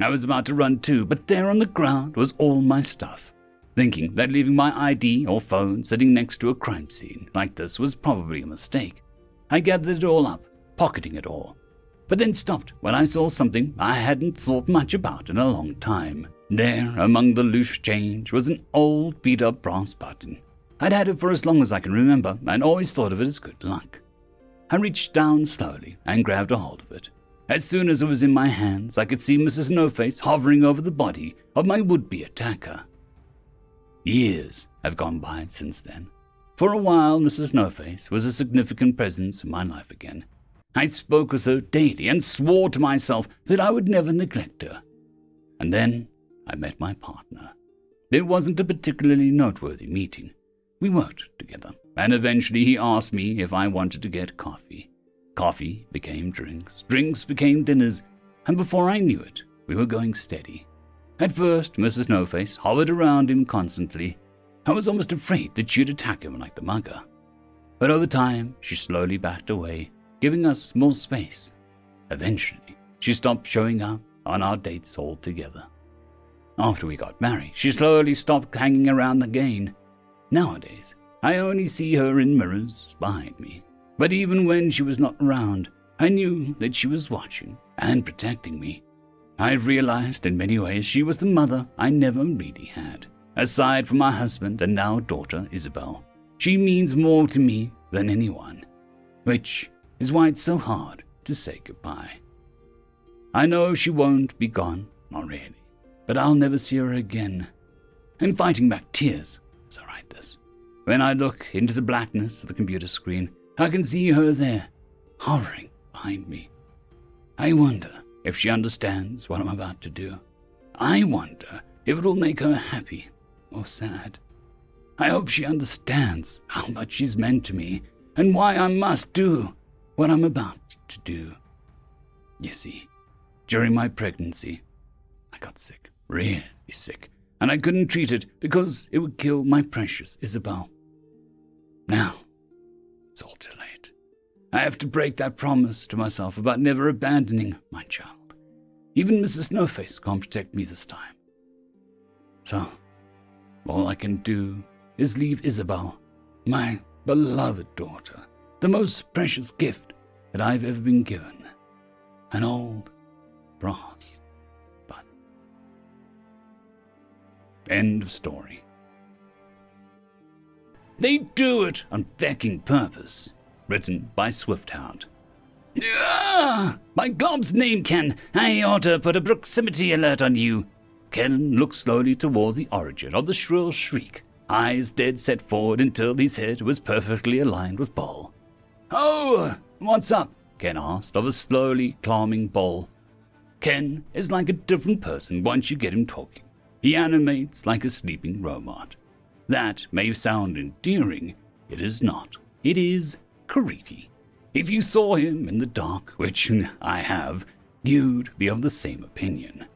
I was about to run too, but there on the ground was all my stuff. Thinking that leaving my ID or phone sitting next to a crime scene like this was probably a mistake, I gathered it all up pocketing it all, but then stopped when I saw something I hadn't thought much about in a long time. There, among the loose change, was an old beat up brass button. I'd had it for as long as I can remember and always thought of it as good luck. I reached down slowly and grabbed a hold of it. As soon as it was in my hands, I could see Mrs. No Face hovering over the body of my would be attacker. Years have gone by since then. For a while, Mrs. No Face was a significant presence in my life again. I spoke with her daily and swore to myself that I would never neglect her. And then I met my partner. It wasn't a particularly noteworthy meeting. We worked together, and eventually he asked me if I wanted to get coffee. Coffee became drinks, drinks became dinners, and before I knew it, we were going steady. At first, Mrs. No Face hovered around him constantly. I was almost afraid that she'd attack him like the mugger. But over time, she slowly backed away giving us more space. Eventually, she stopped showing up on our dates altogether. After we got married, she slowly stopped hanging around again. Nowadays, I only see her in mirrors behind me. But even when she was not around, I knew that she was watching and protecting me. I realized in many ways she was the mother I never really had. Aside from my husband and now daughter, Isabel, she means more to me than anyone, which is why it's so hard to say goodbye. I know she won't be gone, not really, but I'll never see her again. I'm fighting back tears as I write this. When I look into the blackness of the computer screen, I can see her there, hovering behind me. I wonder if she understands what I'm about to do. I wonder if it'll make her happy or sad. I hope she understands how much she's meant to me and why I must do what I'm about to do. You see, during my pregnancy, I got sick, really sick, and I couldn't treat it because it would kill my precious Isabel. Now, it's all too late. I have to break that promise to myself about never abandoning my child. Even Mrs. Snowface Face can't protect me this time. So, all I can do is leave Isabel, my beloved daughter, the most precious gift that I've ever been given an old brass button. End of story. They do it on fucking purpose. Written by Swifthound. Ah, my glob's name, Ken. I ought to put a proximity alert on you. Ken looked slowly towards the origin of the shrill shriek, eyes dead set forward until his head was perfectly aligned with Bull. Oh, what's up? Ken asked of a slowly climbing Bull. Ken is like a different person once you get him talking. He animates like a sleeping robot. That may sound endearing. It is not. It is creepy. If you saw him in the dark, which I have, you'd be of the same opinion.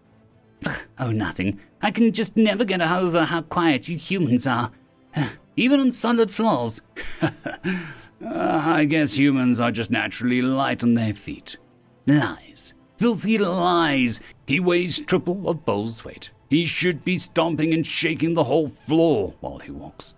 Oh, nothing. I can just never get over how quiet you humans are. Even on solid floors. Uh, I guess humans are just naturally light on their feet. Lies. Filthy lies. He weighs triple of Bull's weight. He should be stomping and shaking the whole floor while he walks.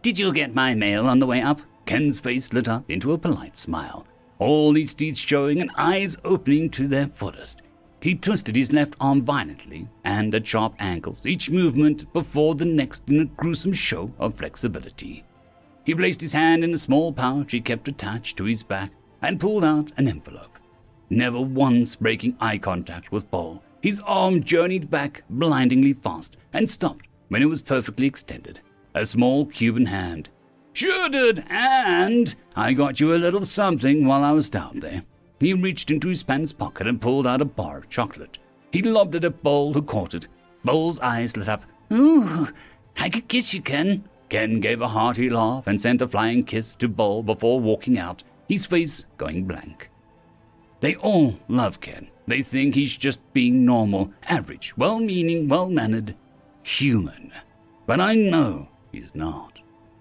Did you get my mail on the way up? Ken's face lit up into a polite smile, all his teeth showing and eyes opening to their fullest. He twisted his left arm violently and at sharp angles, each movement before the next in a gruesome show of flexibility. He placed his hand in a small pouch he kept attached to his back and pulled out an envelope. Never once breaking eye contact with Paul, his arm journeyed back blindingly fast and stopped when it was perfectly extended. A small Cuban hand. Sure did, and I got you a little something while I was down there. He reached into his pants pocket and pulled out a bar of chocolate. He lobbed it at Bol, who caught it. Bol's eyes lit up. Ooh, I could kiss you, Ken. Ken gave a hearty laugh and sent a flying kiss to Bol before walking out, his face going blank. They all love Ken. They think he's just being normal, average, well meaning, well mannered, human. But I know he's not.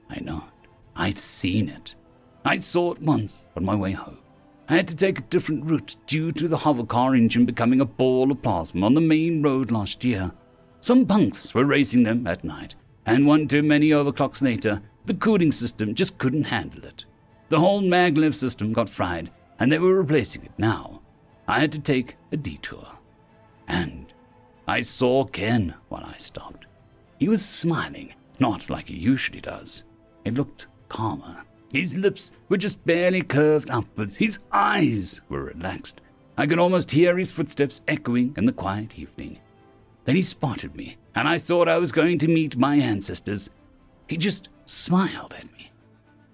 I know it. I've seen it. I saw it once on my way home. I had to take a different route due to the hovercar engine becoming a ball of plasma on the main road last year. Some punks were racing them at night, and one too many overclocks later, the cooling system just couldn't handle it. The whole maglev system got fried, and they were replacing it now. I had to take a detour. And I saw Ken while I stopped. He was smiling, not like he usually does. It looked calmer. His lips were just barely curved upwards. His eyes were relaxed. I could almost hear his footsteps echoing in the quiet evening. Then he spotted me, and I thought I was going to meet my ancestors. He just smiled at me.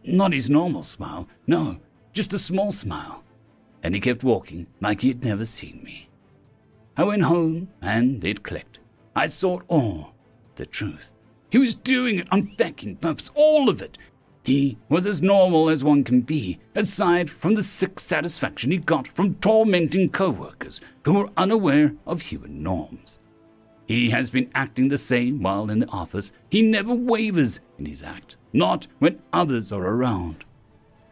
Not his normal smile, no, just a small smile. And he kept walking like he had never seen me. I went home, and it clicked. I saw it all the truth. He was doing it on fucking purpose, all of it. He was as normal as one can be, aside from the sick satisfaction he got from tormenting co-workers who were unaware of human norms. He has been acting the same while in the office. He never wavers in his act, not when others are around.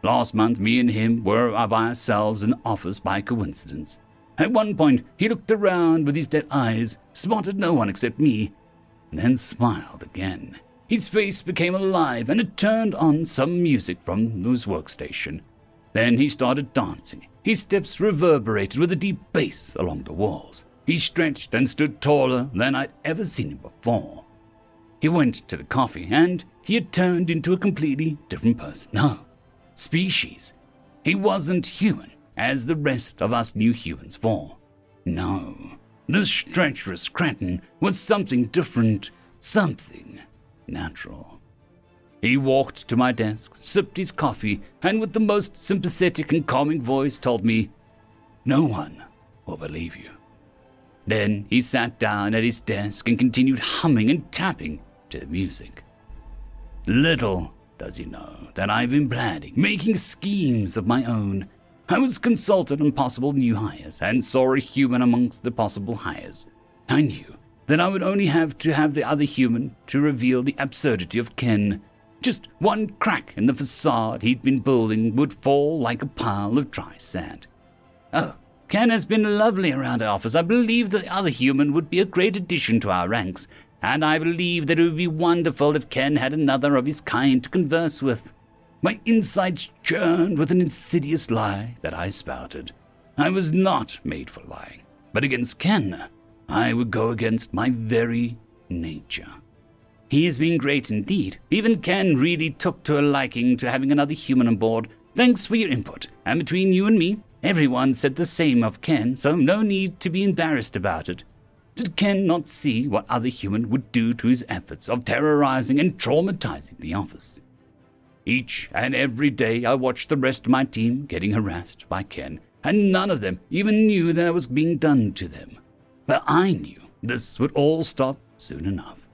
Last month, me and him were by ourselves in the office by coincidence. At one point, he looked around with his dead eyes, spotted no one except me, and then smiled again. His face became alive and it turned on some music from his workstation. Then he started dancing. His steps reverberated with a deep bass along the walls. He stretched and stood taller than I'd ever seen him before. He went to the coffee and he had turned into a completely different person. No, species. He wasn't human, as the rest of us new humans were. No, this treacherous Kraton was something different, something natural. He walked to my desk, sipped his coffee, and with the most sympathetic and calming voice told me, No one will believe you. Then he sat down at his desk and continued humming and tapping to the music. Little does he know that I've been planning, making schemes of my own. I was consulted on possible new hires and saw a human amongst the possible hires. I knew that I would only have to have the other human to reveal the absurdity of Ken. Just one crack in the facade he'd been building would fall like a pile of dry sand. Oh, Ken has been lovely around our office. I believe the other human would be a great addition to our ranks, and I believe that it would be wonderful if Ken had another of his kind to converse with. My insides churned with an insidious lie that I spouted. I was not made for lying, but against Ken, I would go against my very nature. He has been great indeed. Even Ken really took to a liking to having another human on board. Thanks for your input. And between you and me, everyone said the same of Ken, so no need to be embarrassed about it. Did Ken not see what other human would do to his efforts of terrorizing and traumatizing the office? Each and every day I watched the rest of my team getting harassed by Ken, and none of them even knew that was being done to them. But I knew this would all stop soon enough.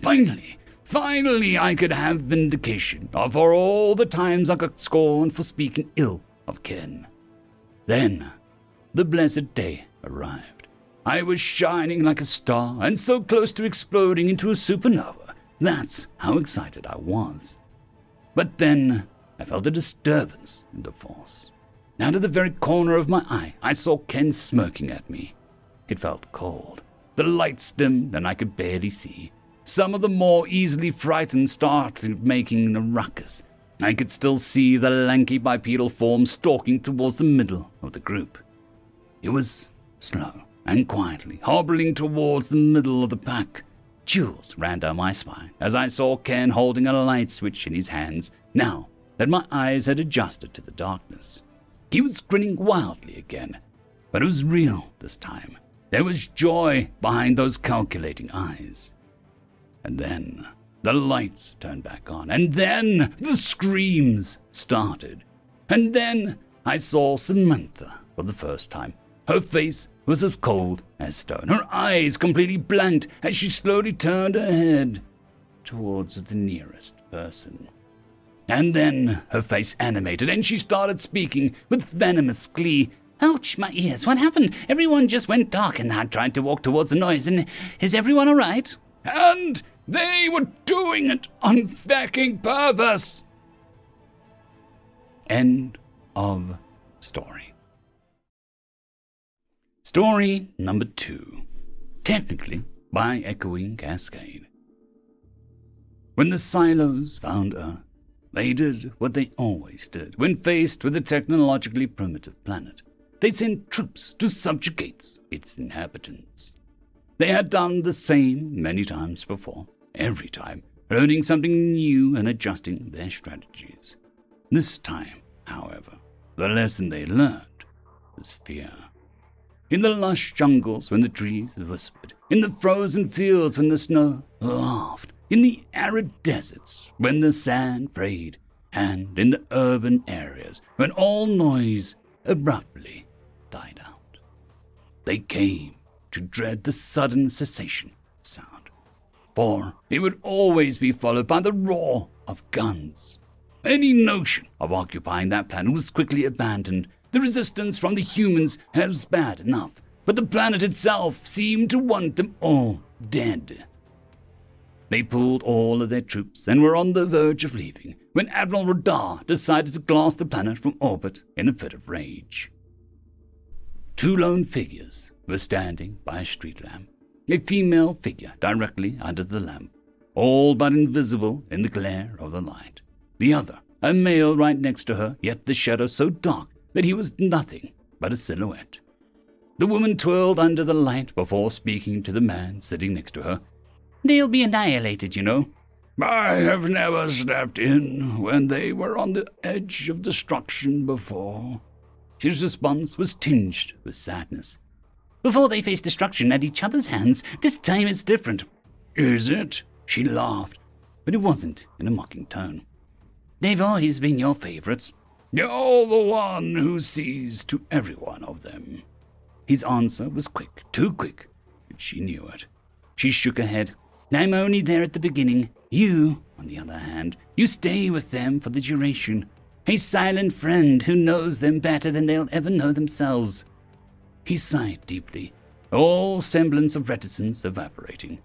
Finally, finally, I could have vindication for all the times I got scorned for speaking ill of Ken. Then, the blessed day arrived. I was shining like a star and so close to exploding into a supernova. That's how excited I was. But then I felt a disturbance in the force. Out of the very corner of my eye, I saw Ken smirking at me. It felt cold. The lights dimmed and I could barely see. Some of the more easily frightened started making a ruckus. I could still see the lanky bipedal form stalking towards the middle of the group. It was slow and quietly, hobbling towards the middle of the pack. Chills ran down my spine as I saw Ken holding a light switch in his hands, now that my eyes had adjusted to the darkness. He was grinning wildly again, but it was real this time. There was joy behind those calculating eyes. And then The lights turned back on, and then the screams started. And then I saw Samantha for the first time. Her face was as cold as stone, her eyes completely blanked as she slowly turned her head towards the nearest person. And then her face animated, and she started speaking with venomous glee. Ouch, my ears, what happened? Everyone just went dark and I tried to walk towards the noise, and is everyone alright? And they were doing it on fucking purpose. End of story. Story number two. Technically by Echoing Cascade. When the silos found Earth, they did what they always did when faced with a technologically primitive planet. They sent troops to subjugate its inhabitants. They had done the same many times before, every time, learning something new and adjusting their strategies. This time, however, the lesson they learned was fear. In the lush jungles when the trees whispered, in the frozen fields when the snow laughed, in the arid deserts when the sand prayed, and in the urban areas when all noise abruptly died out. They came to dread the sudden cessation of sound, for it would always be followed by the roar of guns. Any notion of occupying that planet was quickly abandoned. The resistance from the humans was bad enough, but the planet itself seemed to want them all dead. They pulled all of their troops and were on the verge of leaving when Admiral Radar decided to glass the planet from orbit in a fit of rage. Two lone figures were standing by a street lamp, a female figure directly under the lamp, all but invisible in the glare of the light. The other, a male right next to her, yet the shadow so dark that he was nothing but a silhouette. The woman twirled under the light before speaking to the man sitting next to her They'll be annihilated, you know. I have never stepped in when they were on the edge of destruction before. His response was tinged with sadness. Before they face destruction at each other's hands, this time it's different. Is it? She laughed, but it wasn't in a mocking tone. They've always been your favorites. You're the one who sees to every one of them. His answer was quick, too quick, but she knew it. She shook her head. I'm only there at the beginning. You, on the other hand, you stay with them for the duration. A silent friend who knows them better than they'll ever know themselves. He sighed deeply, all semblance of reticence evaporating.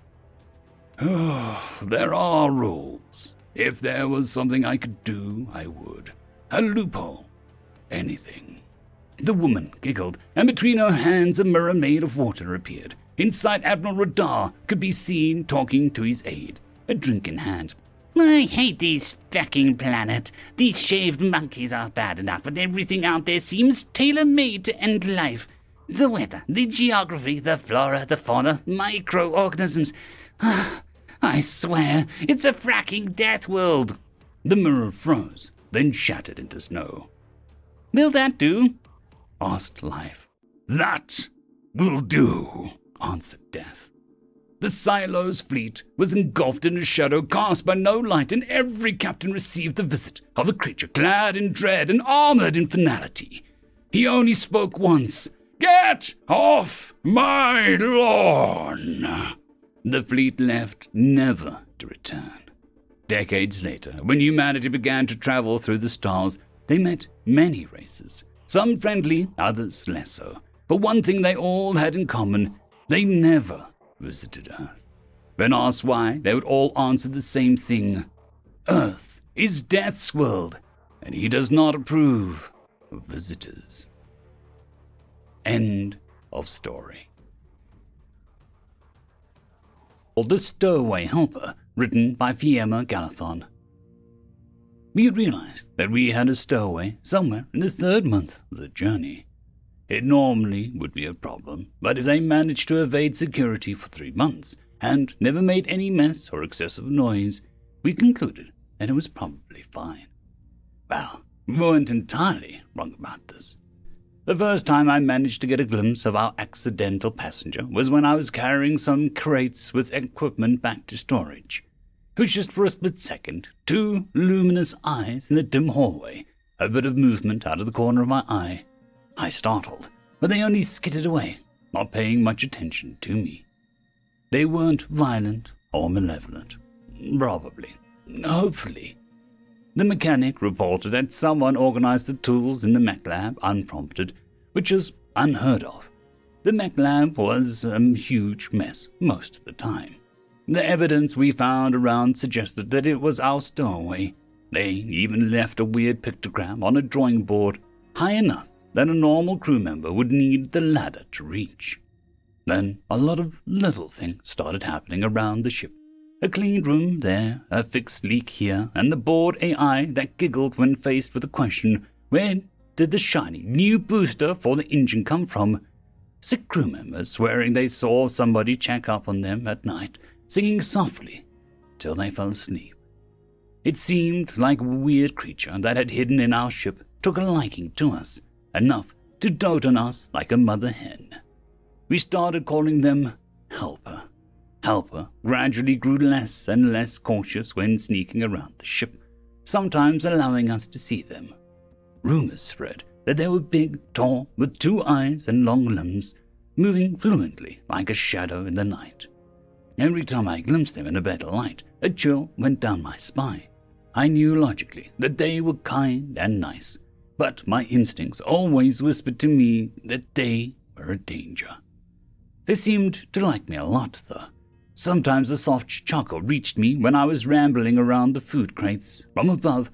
There are rules. If there was something I could do, I would. A loophole. Anything. The woman giggled, and between her hands a mirror made of water appeared. Inside Admiral Radar could be seen talking to his aide, a drink in hand. I hate this fucking planet. These shaved monkeys are bad enough, but everything out there seems tailor made to end life. The weather, the geography, the flora, the fauna, microorganisms. I swear, it's a fracking death world. The mirror froze, then shattered into snow. Will that do? asked Life. That will do answered Death. The Silo's fleet was engulfed in a shadow cast by no light, and every captain received the visit of a creature clad in dread and armored in finality. He only spoke once. Get off my lawn! The fleet left, never to return. Decades later, when humanity began to travel through the stars, they met many races, some friendly, others less so. But one thing they all had in common they never visited Earth. When asked why, they would all answer the same thing Earth is Death's world, and he does not approve of visitors. End of story. Or The Stowaway Helper, written by Fiamma Galathon. We had realized that we had a stowaway somewhere in the third month of the journey. It normally would be a problem, but if they managed to evade security for three months and never made any mess or excessive noise, we concluded that it was probably fine. Well, we weren't entirely wrong about this. The first time I managed to get a glimpse of our accidental passenger was when I was carrying some crates with equipment back to storage. It was just for a split second. Two luminous eyes in the dim hallway. A bit of movement out of the corner of my eye. I startled, but they only skittered away, not paying much attention to me. They weren't violent or malevolent. Probably. Hopefully. The mechanic reported that someone organized the tools in the mech lab unprompted, which is unheard of. The mech lab was a huge mess most of the time. The evidence we found around suggested that it was our stowaway. They even left a weird pictogram on a drawing board high enough that a normal crew member would need the ladder to reach. Then a lot of little things started happening around the ship. A cleaned room there, a fixed leak here, and the bored AI that giggled when faced with the question, where did the shiny new booster for the engine come from? Sick crew members swearing they saw somebody check up on them at night, singing softly till they fell asleep. It seemed like a weird creature that had hidden in our ship took a liking to us, enough to dote on us like a mother hen. We started calling them Helper. Helper gradually grew less and less cautious when sneaking around the ship, sometimes allowing us to see them. Rumors spread that they were big, tall, with two eyes and long limbs, moving fluently like a shadow in the night. Every time I glimpsed them in a better light, a chill went down my spine. I knew logically that they were kind and nice, but my instincts always whispered to me that they were a danger. They seemed to like me a lot, though. Sometimes a soft chuckle reached me when I was rambling around the food crates. From above,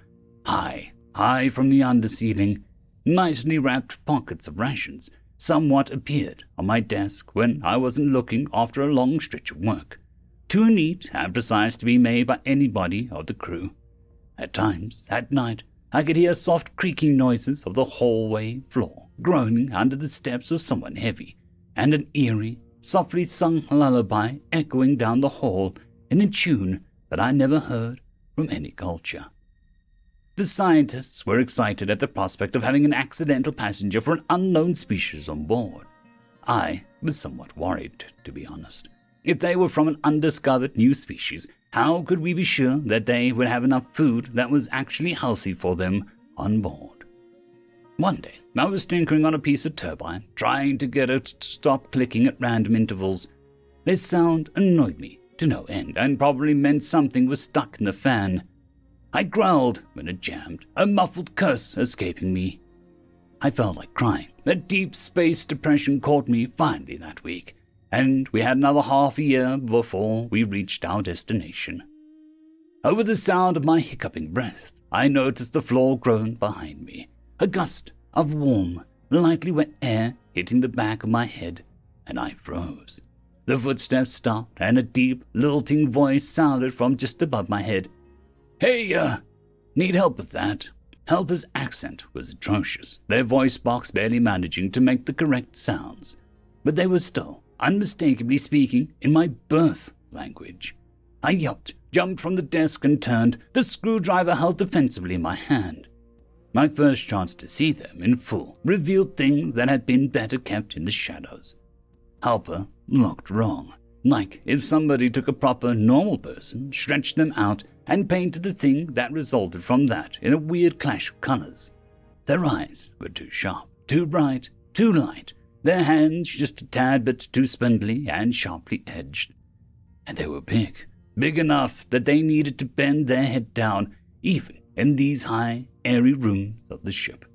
high, high from the under ceiling, nicely wrapped pockets of rations somewhat appeared on my desk when I wasn't looking after a long stretch of work. Too neat and precise to be made by anybody of the crew. At times, at night, I could hear soft creaking noises of the hallway floor groaning under the steps of someone heavy, and an eerie, softly sung lullaby echoing down the hall in a tune that I never heard from any culture. The scientists were excited at the prospect of having an accidental passenger for an unknown species on board. I was somewhat worried, to be honest. If they were from an undiscovered new species, how could we be sure that they would have enough food that was actually healthy for them on board? One day, I was tinkering on a piece of turbine, trying to get it to stop clicking at random intervals. This sound annoyed me to no end and probably meant something was stuck in the fan. I growled when it jammed, a muffled curse escaping me. I felt like crying. A deep space depression caught me finally that week, and we had another half a year before we reached our destination. Over the sound of my hiccuping breath, I noticed the floor groan behind me, a gust of warm, lightly wet air hitting the back of my head, and I froze. The footsteps stopped, and a deep, lilting voice sounded from just above my head. Hey, uh, need help with that? Helper's accent was atrocious, their voice box barely managing to make the correct sounds. But they were still unmistakably speaking in my birth language. I yelped, jumped from the desk, and turned, the screwdriver held defensively in my hand. My first chance to see them in full revealed things that had been better kept in the shadows. Helper looked wrong, like if somebody took a proper normal person, stretched them out, and painted the thing that resulted from that in a weird clash of colors. Their eyes were too sharp, too bright, too light, their hands just a tad bit too spindly and sharply edged. And they were big, big enough that they needed to bend their head down, even in these high, airy rooms of the ship.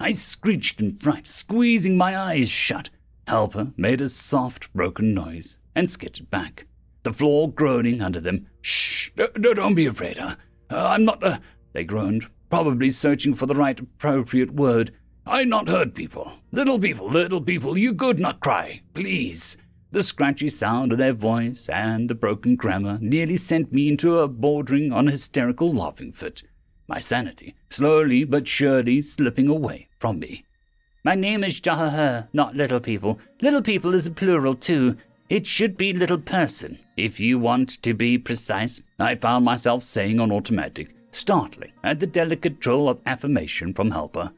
I screeched in fright, squeezing my eyes shut. Helper made a soft, broken noise and skittered back the floor groaning under them. Shh, don't be afraid. Uh, I'm not. Uh, they groaned, probably searching for the right appropriate word. I not hurt people. Little people, little people, you could not cry. Please. The scratchy sound of their voice and the broken grammar nearly sent me into a bordering on hysterical laughing fit. My sanity, slowly but surely, slipping away from me. My name is Jahaher, not little people. Little people is a plural, too. It should be little person, if you want to be precise. I found myself saying on automatic, startling at the delicate trill of affirmation from Helper.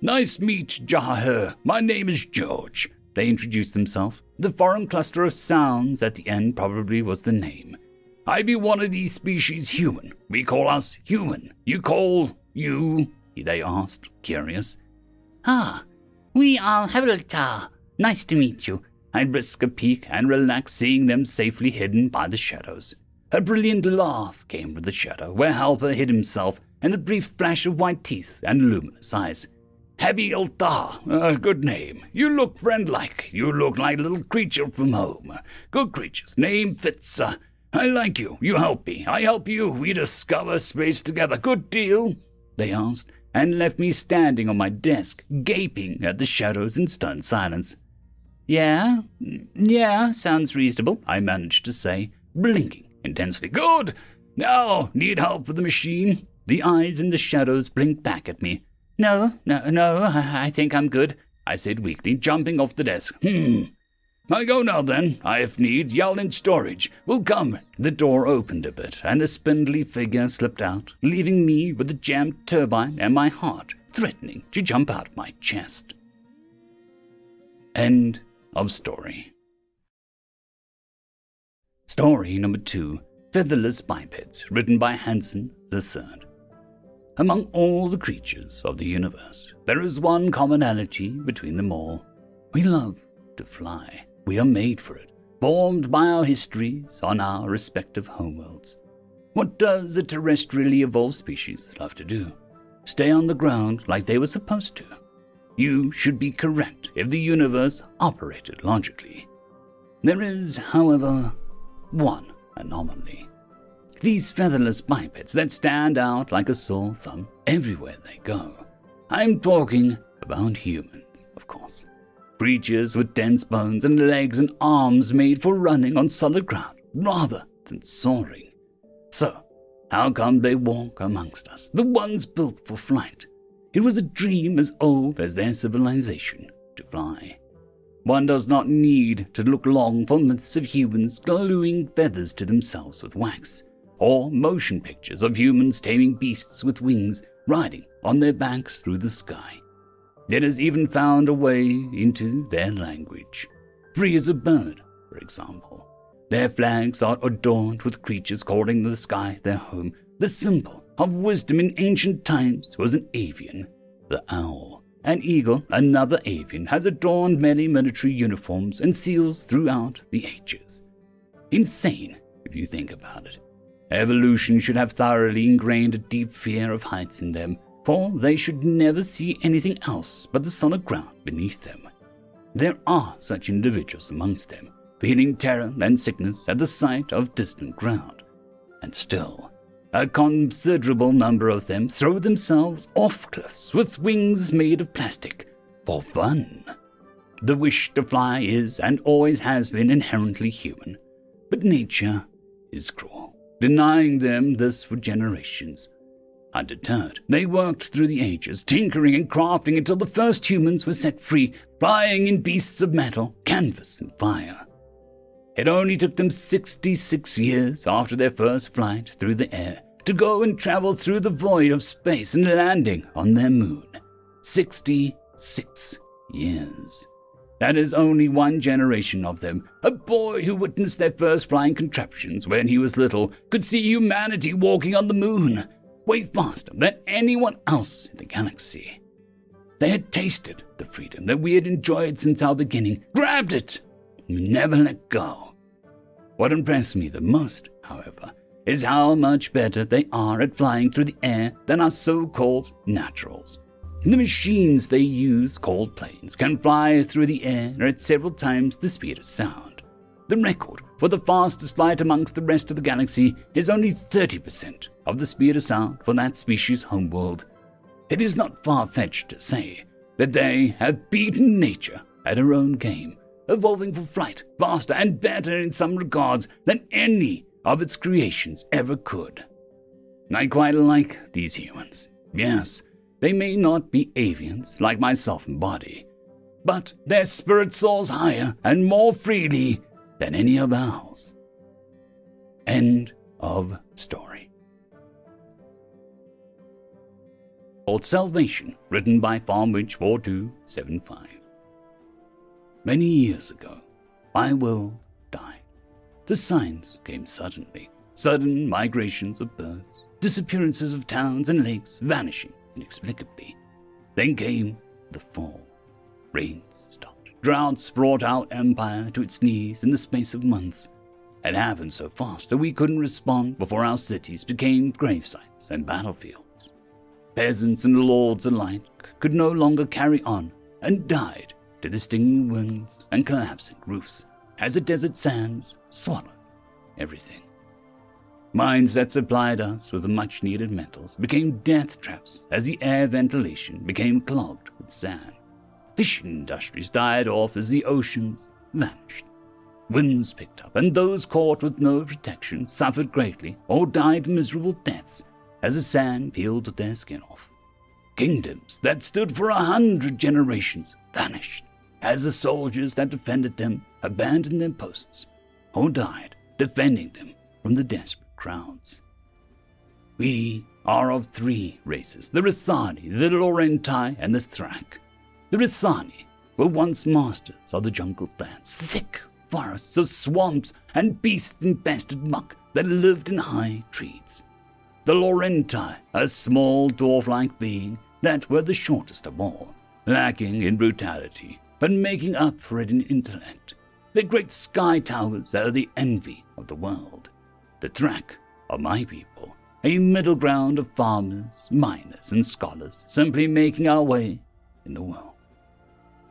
Nice meet, Jahaher. My name is George. They introduced themselves. The foreign cluster of sounds at the end probably was the name. I be one of these species human. We call us human. You call you? They asked, curious. Ah, we are Heveltar. Nice to meet you. I'd risk a peek and relax seeing them safely hidden by the shadows. A brilliant laugh came from the shadow where Helper hid himself, and a brief flash of white teeth and luminous eyes. Altar, a good name. You look friend-like. You look like a little creature from home. Good creatures, name fits. Uh, I like you. You help me. I help you. We discover space together. Good deal? They asked, and left me standing on my desk, gaping at the shadows in stunned silence. Yeah, yeah, sounds reasonable, I managed to say, blinking intensely. Good! Now, need help with the machine? The eyes in the shadows blinked back at me. No, no, no, I think I'm good, I said weakly, jumping off the desk. Hmm. I go now then. I, if need, yell in storage. Will come. The door opened a bit, and a spindly figure slipped out, leaving me with the jammed turbine and my heart threatening to jump out my chest. End of story. Story number two Featherless Bipeds, written by Hansen III. Among all the creatures of the universe, there is one commonality between them all. We love to fly. We are made for it, formed by our histories on our respective homeworlds. What does a terrestrially evolved species love to do? Stay on the ground like they were supposed to. You should be correct if the universe operated logically. There is, however, one anomaly. These featherless bipeds that stand out like a sore thumb everywhere they go. I'm talking about humans, of course. Creatures with dense bones and legs and arms made for running on solid ground rather than soaring. So, how come they walk amongst us, the ones built for flight? It was a dream as old as their civilization to fly. One does not need to look long for myths of humans gluing feathers to themselves with wax or motion pictures of humans taming beasts with wings riding on their backs through the sky. It has even found a way into their language. Free as a bird, for example. Their flags are adorned with creatures calling the sky their home. The symbol of wisdom in ancient times was an avian, the owl. An eagle, another avian, has adorned many military uniforms and seals throughout the ages. Insane, if you think about it. Evolution should have thoroughly ingrained a deep fear of heights in them, for they should never see anything else but the solid ground beneath them. There are such individuals amongst them, feeling terror and sickness at the sight of distant ground. And still, a considerable number of them throw themselves off cliffs with wings made of plastic for fun. The wish to fly is and always has been inherently human, but nature is cruel denying them this for generations. Undeterred, they worked through the ages, tinkering and crafting until the first humans were set free, flying in beasts of metal, canvas, and fire. It only took them 66 years after their first flight through the air to go and travel through the void of space and landing on their moon. 66 years. That is only one generation of them. A boy who witnessed their first flying contraptions when he was little could see humanity walking on the moon, way faster than anyone else in the galaxy. They had tasted the freedom that we had enjoyed since our beginning, grabbed it, and never let go. What impressed me the most, however, is how much better they are at flying through the air than our so called naturals. The machines they use, called planes, can fly through the air at several times the speed of sound. The record for the fastest flight amongst the rest of the galaxy is only 30% of the speed of sound for that species' homeworld. It is not far fetched to say that they have beaten nature at her own game, evolving for flight faster and better in some regards than any of its creations ever could. I quite like these humans. Yes, they may not be avians like myself in body, but their spirit soars higher and more freely than any of ours. End of story. Called Salvation, written by Farmwitch4275. Many years ago, my will died. The signs came suddenly sudden migrations of birds, disappearances of towns and lakes vanishing inexplicably. Then came the fall. Rains stopped. Droughts brought our empire to its knees in the space of months. It happened so fast that we couldn't respond before our cities became gravesites and battlefields. Peasants and lords alike could no longer carry on and died to the stinging winds and collapsing roofs as the desert sands swallowed everything. Mines that supplied us with the much needed metals became death traps as the air ventilation became clogged with sand. Fishing industries died off as the oceans vanished. Winds picked up, and those caught with no protection suffered greatly or died miserable deaths as the sand peeled their skin off. Kingdoms that stood for a hundred generations vanished as the soldiers that defended them abandoned their posts or died defending them from the desperate crowds. We are of three races the Rithani, the Laurenti, and the Thrak. The Rithani were once masters of the jungle lands, thick forests of swamps and beast infested muck that lived in high trees. The Laurenti, a small dwarf like being that were the shortest of all, lacking in brutality, but making up for it in intellect. The great sky towers are the envy of the world. The Thrak are my people, a middle ground of farmers, miners, and scholars, simply making our way in the world.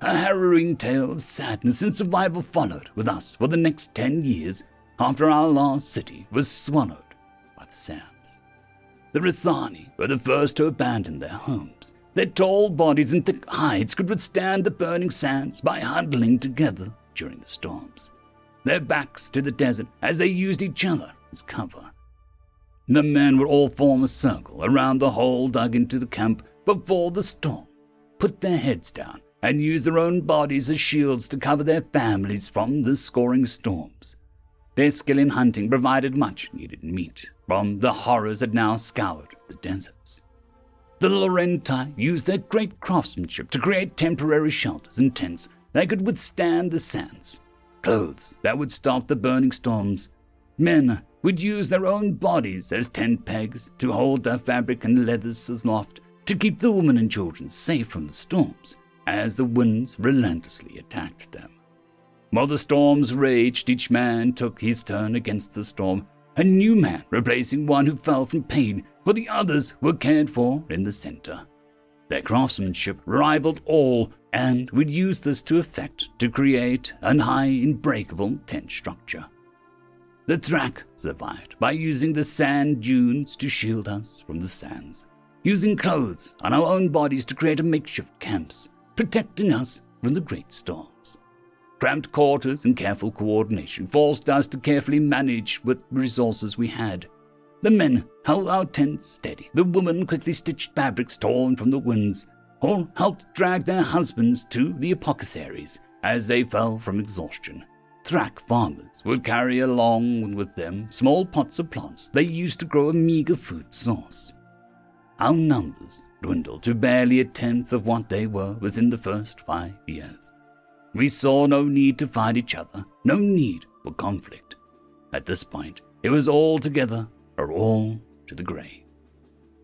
A harrowing tale of sadness and survival followed with us for the next ten years after our last city was swallowed by the sands. The Rithani were the first to abandon their homes. Their tall bodies and thick hides could withstand the burning sands by huddling together during the storms, their backs to the desert as they used each other as cover. The men would all form a circle around the hole dug into the camp before the storm, put their heads down, and use their own bodies as shields to cover their families from the scoring storms. Their skill in hunting provided much needed meat from the horrors that now scoured the deserts. The Laurenti used their great craftsmanship to create temporary shelters and tents that could withstand the sands, clothes that would stop the burning storms. Men would use their own bodies as tent pegs to hold their fabric and leathers aloft to keep the women and children safe from the storms as the winds relentlessly attacked them. While the storms raged, each man took his turn against the storm, a new man replacing one who fell from pain, while the others were cared for in the center. Their craftsmanship rivaled all, and would use this to effect to create an high, unbreakable tent structure. The Thrak survived by using the sand dunes to shield us from the sands, using clothes on our own bodies to create a makeshift camps, protecting us from the great storms. Cramped quarters and careful coordination forced us to carefully manage what resources we had. The men held our tents steady. The women quickly stitched fabrics torn from the winds, or helped drag their husbands to the apothecaries as they fell from exhaustion. Thrak farmers would carry along with them small pots of plants they used to grow a meager food source. Our numbers dwindled to barely a tenth of what they were within the first five years. We saw no need to fight each other, no need for conflict. At this point, it was all together or all to the grave.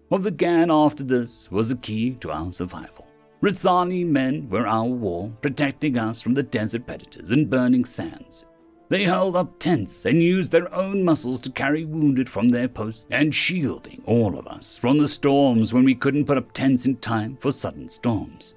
What began after this was the key to our survival. Rithani men were our wall, protecting us from the desert predators and burning sands. They held up tents and used their own muscles to carry wounded from their posts and shielding all of us from the storms when we couldn't put up tents in time for sudden storms.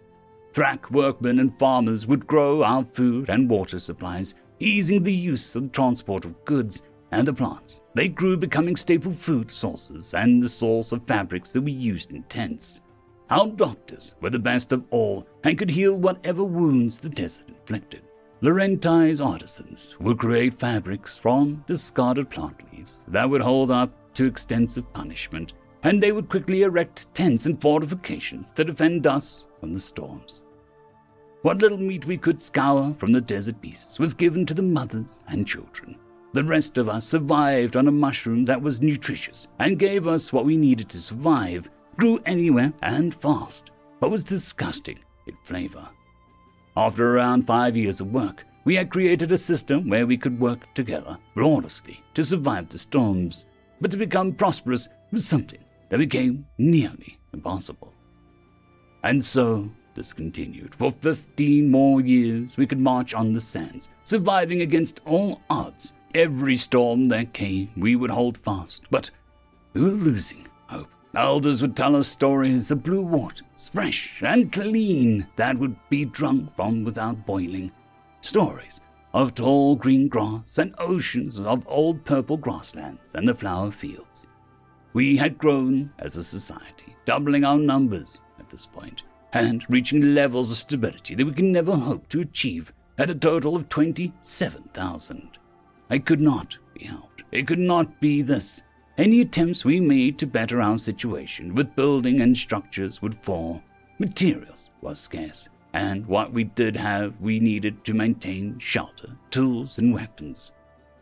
Thrak workmen and farmers would grow our food and water supplies, easing the use of the transport of goods and the plants. They grew becoming staple food sources and the source of fabrics that we used in tents. Our doctors were the best of all and could heal whatever wounds the desert inflicted. Laurenti's artisans would create fabrics from discarded plant leaves that would hold up to extensive punishment, and they would quickly erect tents and fortifications to defend us from the storms. What little meat we could scour from the desert beasts was given to the mothers and children. The rest of us survived on a mushroom that was nutritious and gave us what we needed to survive grew anywhere and fast, but was disgusting in flavor. After around five years of work, we had created a system where we could work together flawlessly to survive the storms. but to become prosperous was something that became nearly impossible. And so this continued. For 15 more years, we could march on the sands, surviving against all odds. Every storm that came, we would hold fast, but we were losing hope. Elders would tell us stories of blue waters, fresh and clean, that would be drunk from without boiling. Stories of tall green grass and oceans of old purple grasslands and the flower fields. We had grown as a society, doubling our numbers at this point, and reaching levels of stability that we can never hope to achieve at a total of 27,000. I could not be helped. It could not be this. Any attempts we made to better our situation with building and structures would fall. Materials was scarce, and what we did have we needed to maintain shelter, tools, and weapons.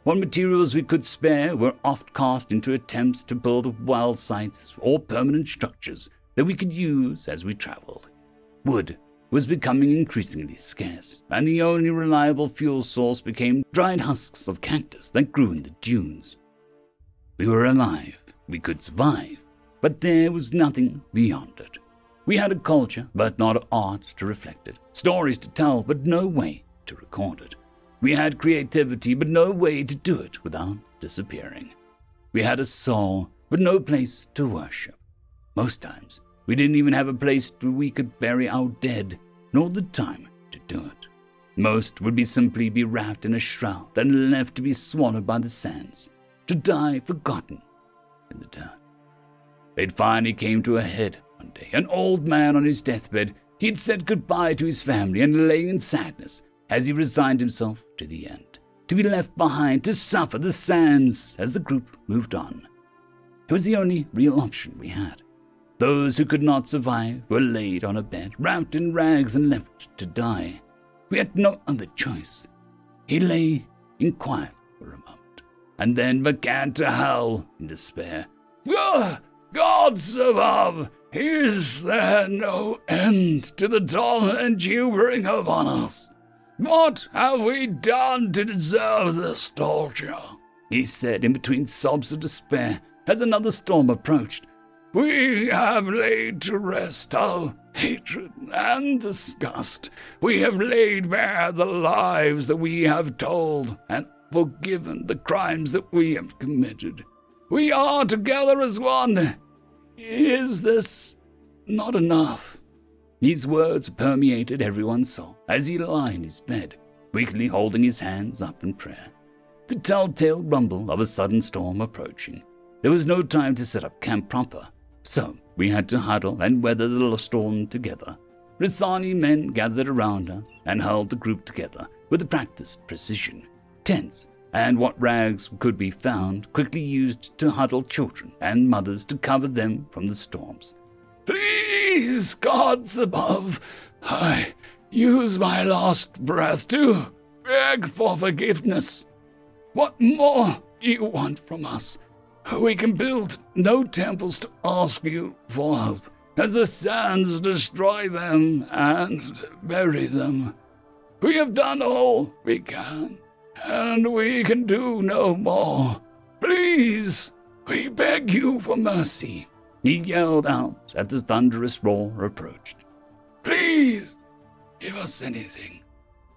What materials we could spare were oft cast into attempts to build well sites or permanent structures that we could use as we traveled. Wood was becoming increasingly scarce, and the only reliable fuel source became dried husks of cactus that grew in the dunes. We were alive, we could survive, but there was nothing beyond it. We had a culture, but not art to reflect it, stories to tell, but no way to record it. We had creativity, but no way to do it without disappearing. We had a soul, but no place to worship. Most times, we didn't even have a place where we could bury our dead, nor the time to do it. Most would be simply be wrapped in a shroud and left to be swallowed by the sands, to die forgotten in the dirt. It finally came to a head one day. An old man on his deathbed, he had said goodbye to his family and lay in sadness as he resigned himself to the end, to be left behind to suffer the sands as the group moved on. It was the only real option we had. Those who could not survive were laid on a bed, wrapped in rags, and left to die. We had no other choice. He lay in quiet for a moment, and then began to howl in despair. Gods above! Is there no end to the torment you bring upon us? What have we done to deserve this torture? He said in between sobs of despair as another storm approached. We have laid to rest our hatred and disgust. We have laid bare the lives that we have told and forgiven the crimes that we have committed. We are together as one. Is this not enough? These words permeated everyone's soul as he lay in his bed, weakly holding his hands up in prayer. The telltale rumble of a sudden storm approaching. There was no time to set up camp proper. So we had to huddle and weather the storm together. Rithani men gathered around us and held the group together with a practiced precision. Tents and what rags could be found quickly used to huddle children and mothers to cover them from the storms. Please, gods above, I use my last breath to beg for forgiveness. What more do you want from us? We can build no temples to ask you for help, as the sands destroy them and bury them. We have done all we can, and we can do no more. Please, we beg you for mercy. He yelled out as the thunderous roar approached. Please, give us anything.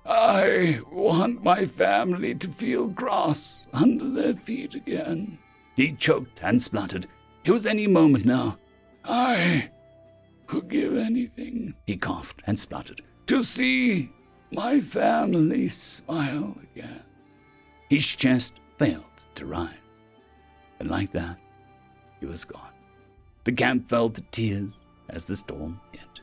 I want my family to feel grass under their feet again. He choked and spluttered. It was any moment now. I would give anything, he coughed and spluttered, to see my family smile again. His chest failed to rise. And like that, he was gone. The camp fell to tears as the storm hit.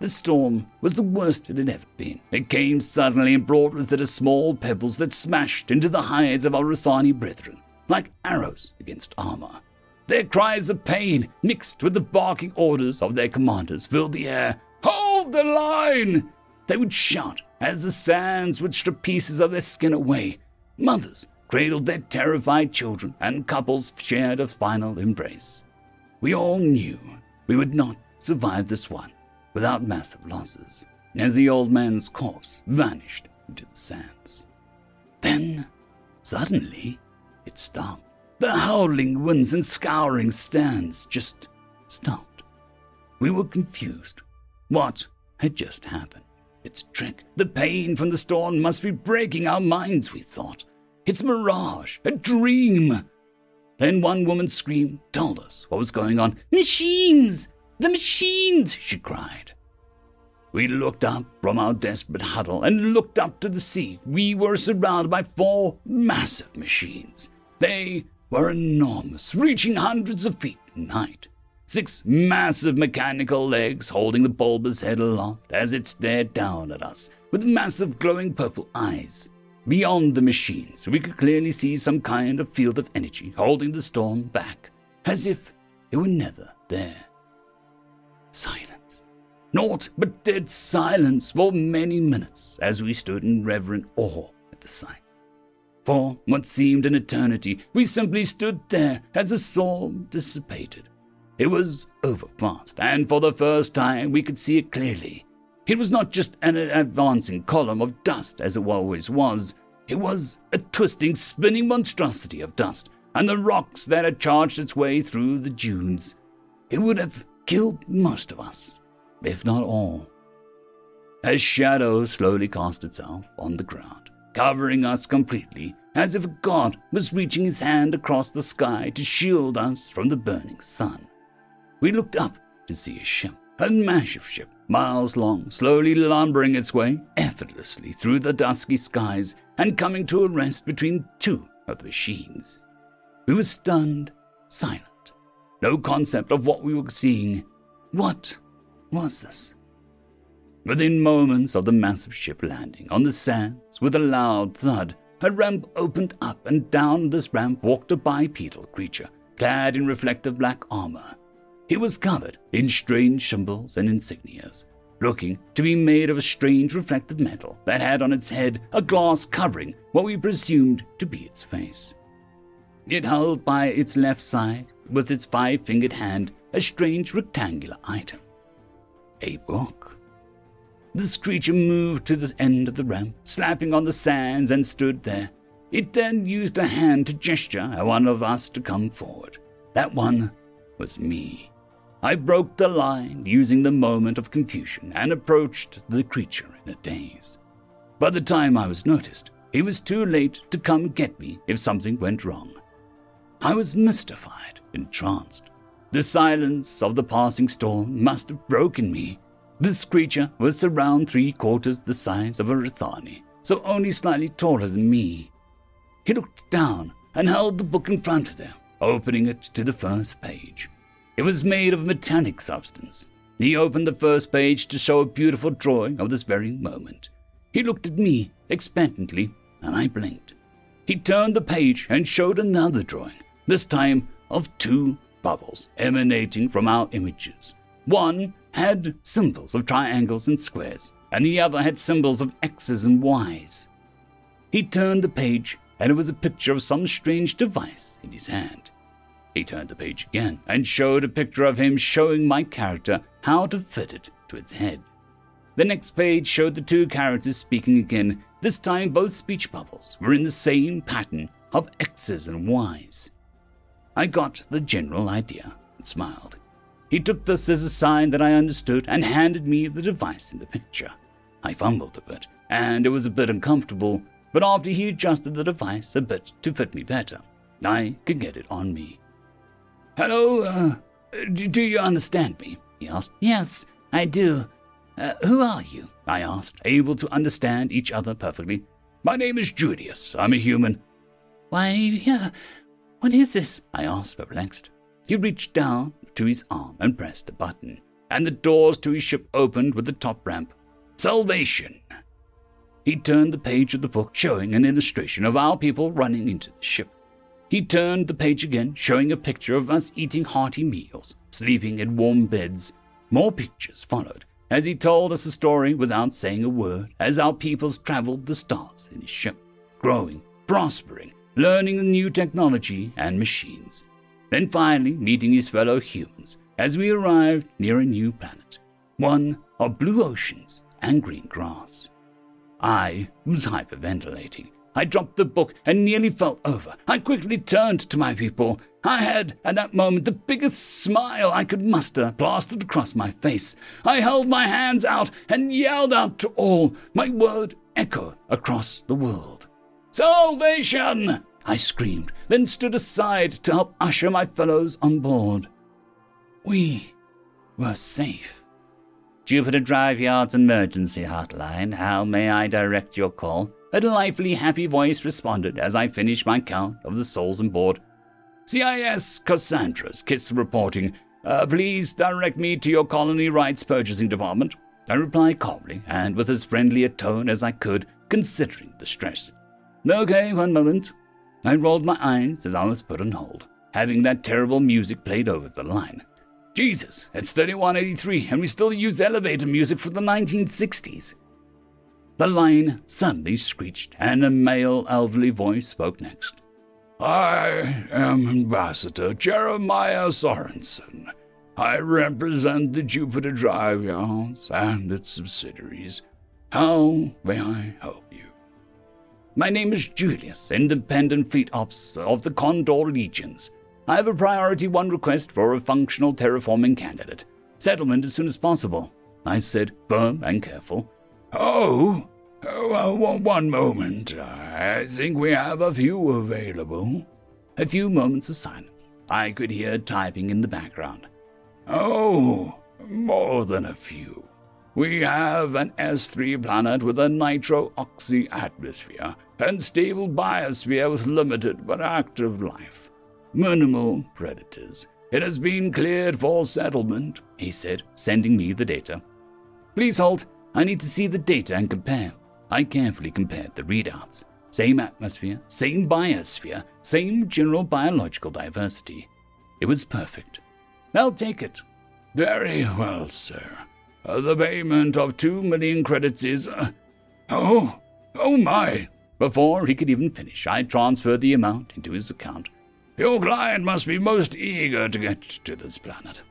The storm was the worst it had ever been. It came suddenly and brought with it a small pebbles that smashed into the hides of our Rithani brethren like arrows against armor. Their cries of pain, mixed with the barking orders of their commanders, filled the air. Hold the line! They would shout as the sands would strip pieces of their skin away. Mothers cradled their terrified children, and couples shared a final embrace. We all knew we would not survive this one without massive losses, as the old man's corpse vanished into the sands. Then, suddenly, it stopped. The howling winds and scouring stands just stopped. We were confused. What had just happened? It's a trick. The pain from the storm must be breaking our minds, we thought. It's a mirage, a dream. Then one woman's scream told us what was going on. Machines! The machines! she cried. We looked up from our desperate huddle and looked up to the sea. We were surrounded by four massive machines. They were enormous, reaching hundreds of feet in height. Six massive mechanical legs holding the bulbous head aloft as it stared down at us with massive glowing purple eyes. Beyond the machines, we could clearly see some kind of field of energy holding the storm back, as if it were never there. Silence. Naught but dead silence for many minutes as we stood in reverent awe at the sight. For what seemed an eternity, we simply stood there as the storm dissipated it was over fast, and for the first time we could see it clearly. It was not just an advancing column of dust as it always was, it was a twisting, spinning monstrosity of dust, and the rocks that had charged its way through the dunes. It would have killed most of us, if not all. As shadow slowly cast itself on the ground, covering us completely, as if a god was reaching his hand across the sky to shield us from the burning sun. We looked up to see a ship, a massive ship, miles long, slowly lumbering its way effortlessly through the dusky skies and coming to a rest between two of the machines. We were stunned, silent, no concept of what we were seeing. What was this? Within moments of the massive ship landing on the sands with a loud thud, a ramp opened up, and down this ramp walked a bipedal creature, clad in reflective black armor. He was covered in strange symbols and insignias, looking to be made of a strange reflective metal that had on its head a glass covering what we presumed to be its face. It held by its left side, with its five fingered hand, a strange rectangular item a book. This creature moved to the end of the ramp, slapping on the sands, and stood there. It then used a hand to gesture at one of us to come forward. That one was me. I broke the line using the moment of confusion and approached the creature in a daze. By the time I was noticed, he was too late to come get me if something went wrong. I was mystified, entranced. The silence of the passing storm must have broken me. This creature was around three quarters the size of a Rithani, so only slightly taller than me. He looked down and held the book in front of him, opening it to the first page. It was made of metallic substance. He opened the first page to show a beautiful drawing of this very moment. He looked at me expectantly, and I blinked. He turned the page and showed another drawing, this time of two bubbles emanating from our images. One had symbols of triangles and squares, and the other had symbols of X's and Y's. He turned the page, and it was a picture of some strange device in his hand. He turned the page again and showed a picture of him showing my character how to fit it to its head. The next page showed the two characters speaking again. This time, both speech bubbles were in the same pattern of X's and Y's. I got the general idea and smiled. He took this as a sign that I understood and handed me the device in the picture. I fumbled a bit, and it was a bit uncomfortable, but after he adjusted the device a bit to fit me better, I could get it on me. Hello, uh, do you understand me? he asked. Yes, I do. Uh, who are you? I asked, able to understand each other perfectly. My name is Julius. I'm a human. Why, yeah, what is this? I asked, perplexed. He reached down to his arm and pressed a button, and the doors to his ship opened with the top ramp. Salvation! He turned the page of the book, showing an illustration of our people running into the ship. He turned the page again, showing a picture of us eating hearty meals, sleeping in warm beds. More pictures followed, as he told us a story without saying a word, as our peoples traveled the stars in his ship, growing, prospering, learning the new technology and machines. Then finally meeting his fellow humans as we arrived near a new planet, one of blue oceans and green grass. I was hyperventilating I dropped the book and nearly fell over. I quickly turned to my people. I had, at that moment, the biggest smile I could muster plastered across my face. I held my hands out and yelled out to all. My word echoed across the world. Salvation! I screamed, then stood aside to help usher my fellows on board. We were safe. Jupiter Drive Yard's emergency hotline. How may I direct your call? A lively, happy voice responded as I finished my count of the souls on board. CIS Cassandra's Kiss reporting. Uh, please direct me to your colony rights purchasing department. I replied calmly and with as friendly a tone as I could, considering the stress. Okay, one moment. I rolled my eyes as I was put on hold, having that terrible music played over the line. Jesus, it's 3183 and we still use elevator music from the 1960s. The line suddenly screeched and a male elderly voice spoke next. I am Ambassador Jeremiah Sorensen. I represent the Jupiter Drive Yards and its subsidiaries. How may I help? My name is Julius, Independent Fleet Ops of the Condor Legions. I have a priority one request for a functional terraforming candidate. Settlement as soon as possible. I said, firm and careful. Oh, well, one moment. I think we have a few available. A few moments of silence. I could hear typing in the background. Oh, more than a few. We have an S3 planet with a nitro oxy atmosphere and stable biosphere with limited but active life. Minimal predators. It has been cleared for settlement, he said, sending me the data. Please hold. I need to see the data and compare. I carefully compared the readouts. Same atmosphere, same biosphere, same general biological diversity. It was perfect. I'll take it. Very well, sir. Uh, the payment of two million credits is. Uh, oh, oh my! Before he could even finish, I transferred the amount into his account. Your client must be most eager to get to this planet.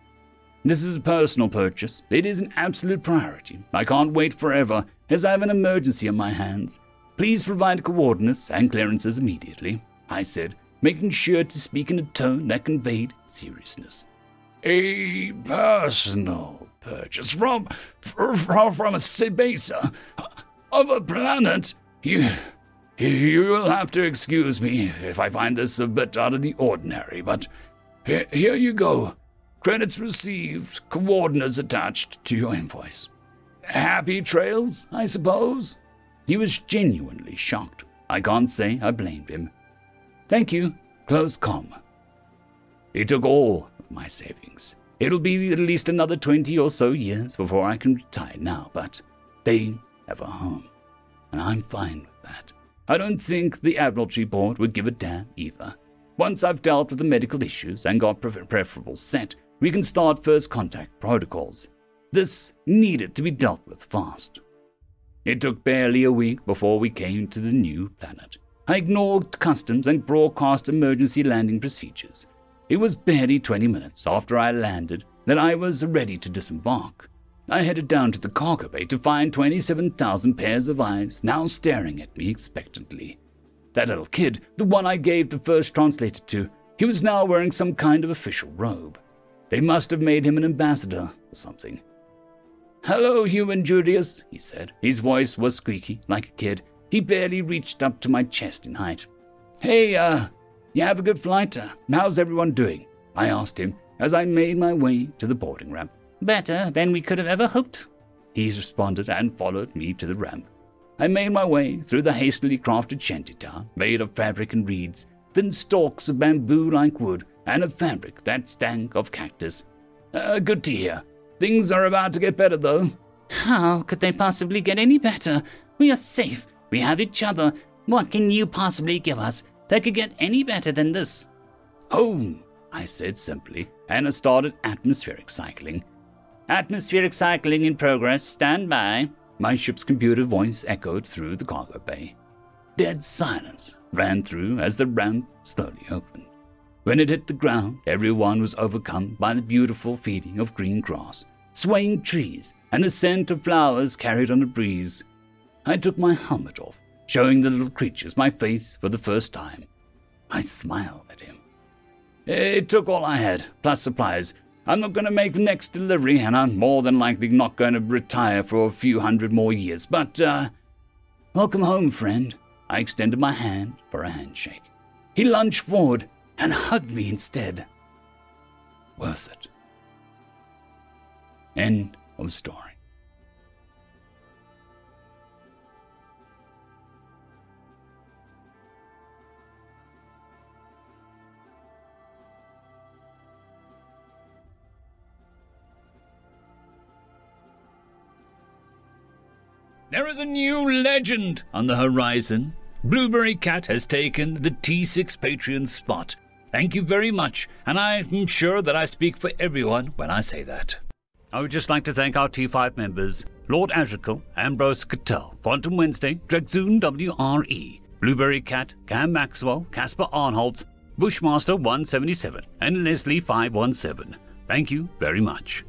This is a personal purchase. It is an absolute priority. I can't wait forever, as I have an emergency on my hands. Please provide coordinates and clearances immediately, I said, making sure to speak in a tone that conveyed seriousness. A personal purchase from from, from a base of a planet. You you will have to excuse me if I find this a bit out of the ordinary, but here you go. Credits received, coordinates attached to your invoice. Happy trails, I suppose? He was genuinely shocked. I can't say I blamed him. Thank you. Close com. He took all of my savings. It'll be at least another twenty or so years before I can retire now, but they have a home, and I'm fine with that. I don't think the Admiralty Board would give a damn either. Once I've dealt with the medical issues and got preferable set, we can start first contact protocols. This needed to be dealt with fast. It took barely a week before we came to the new planet. I ignored customs and broadcast emergency landing procedures. It was barely 20 minutes after I landed that I was ready to disembark. I headed down to the cargo bay to find 27,000 pairs of eyes now staring at me expectantly. That little kid, the one I gave the first translator to, he was now wearing some kind of official robe. They must have made him an ambassador or something. Hello, human Julius, he said. His voice was squeaky, like a kid. He barely reached up to my chest in height. Hey, uh, you have a good flight? Uh, how's everyone doing? I asked him as I made my way to the boarding ramp. Better than we could have ever hoped, he responded and followed me to the ramp. I made my way through the hastily crafted shantytown, made of fabric and reeds, thin stalks of bamboo like wood, and of fabric that stank of cactus. Uh, good to hear. Things are about to get better, though. How could they possibly get any better? We are safe. We have each other. What can you possibly give us that could get any better than this? Home, I said simply, and I started atmospheric cycling. Atmospheric cycling in progress. Stand by. My ship's computer voice echoed through the cargo bay. Dead silence ran through as the ramp slowly opened. When it hit the ground, everyone was overcome by the beautiful feeling of green grass, swaying trees, and the scent of flowers carried on a breeze. I took my helmet off, showing the little creatures my face for the first time. I smiled at him. It took all I had, plus supplies. I'm not going to make next delivery, and I'm more than likely not going to retire for a few hundred more years. But, uh, welcome home, friend. I extended my hand for a handshake. He lunged forward and hugged me instead. Worth it. End of story. There is a new legend on the horizon. Blueberry Cat has taken the T6 Patreon spot. Thank you very much, and I'm sure that I speak for everyone when I say that. I would just like to thank our T5 members Lord Azrakal, Ambrose Cattell, Quantum Wednesday, Drexoon WRE, Blueberry Cat, Cam Maxwell, Casper Arnholtz, Bushmaster 177, and Leslie 517. Thank you very much.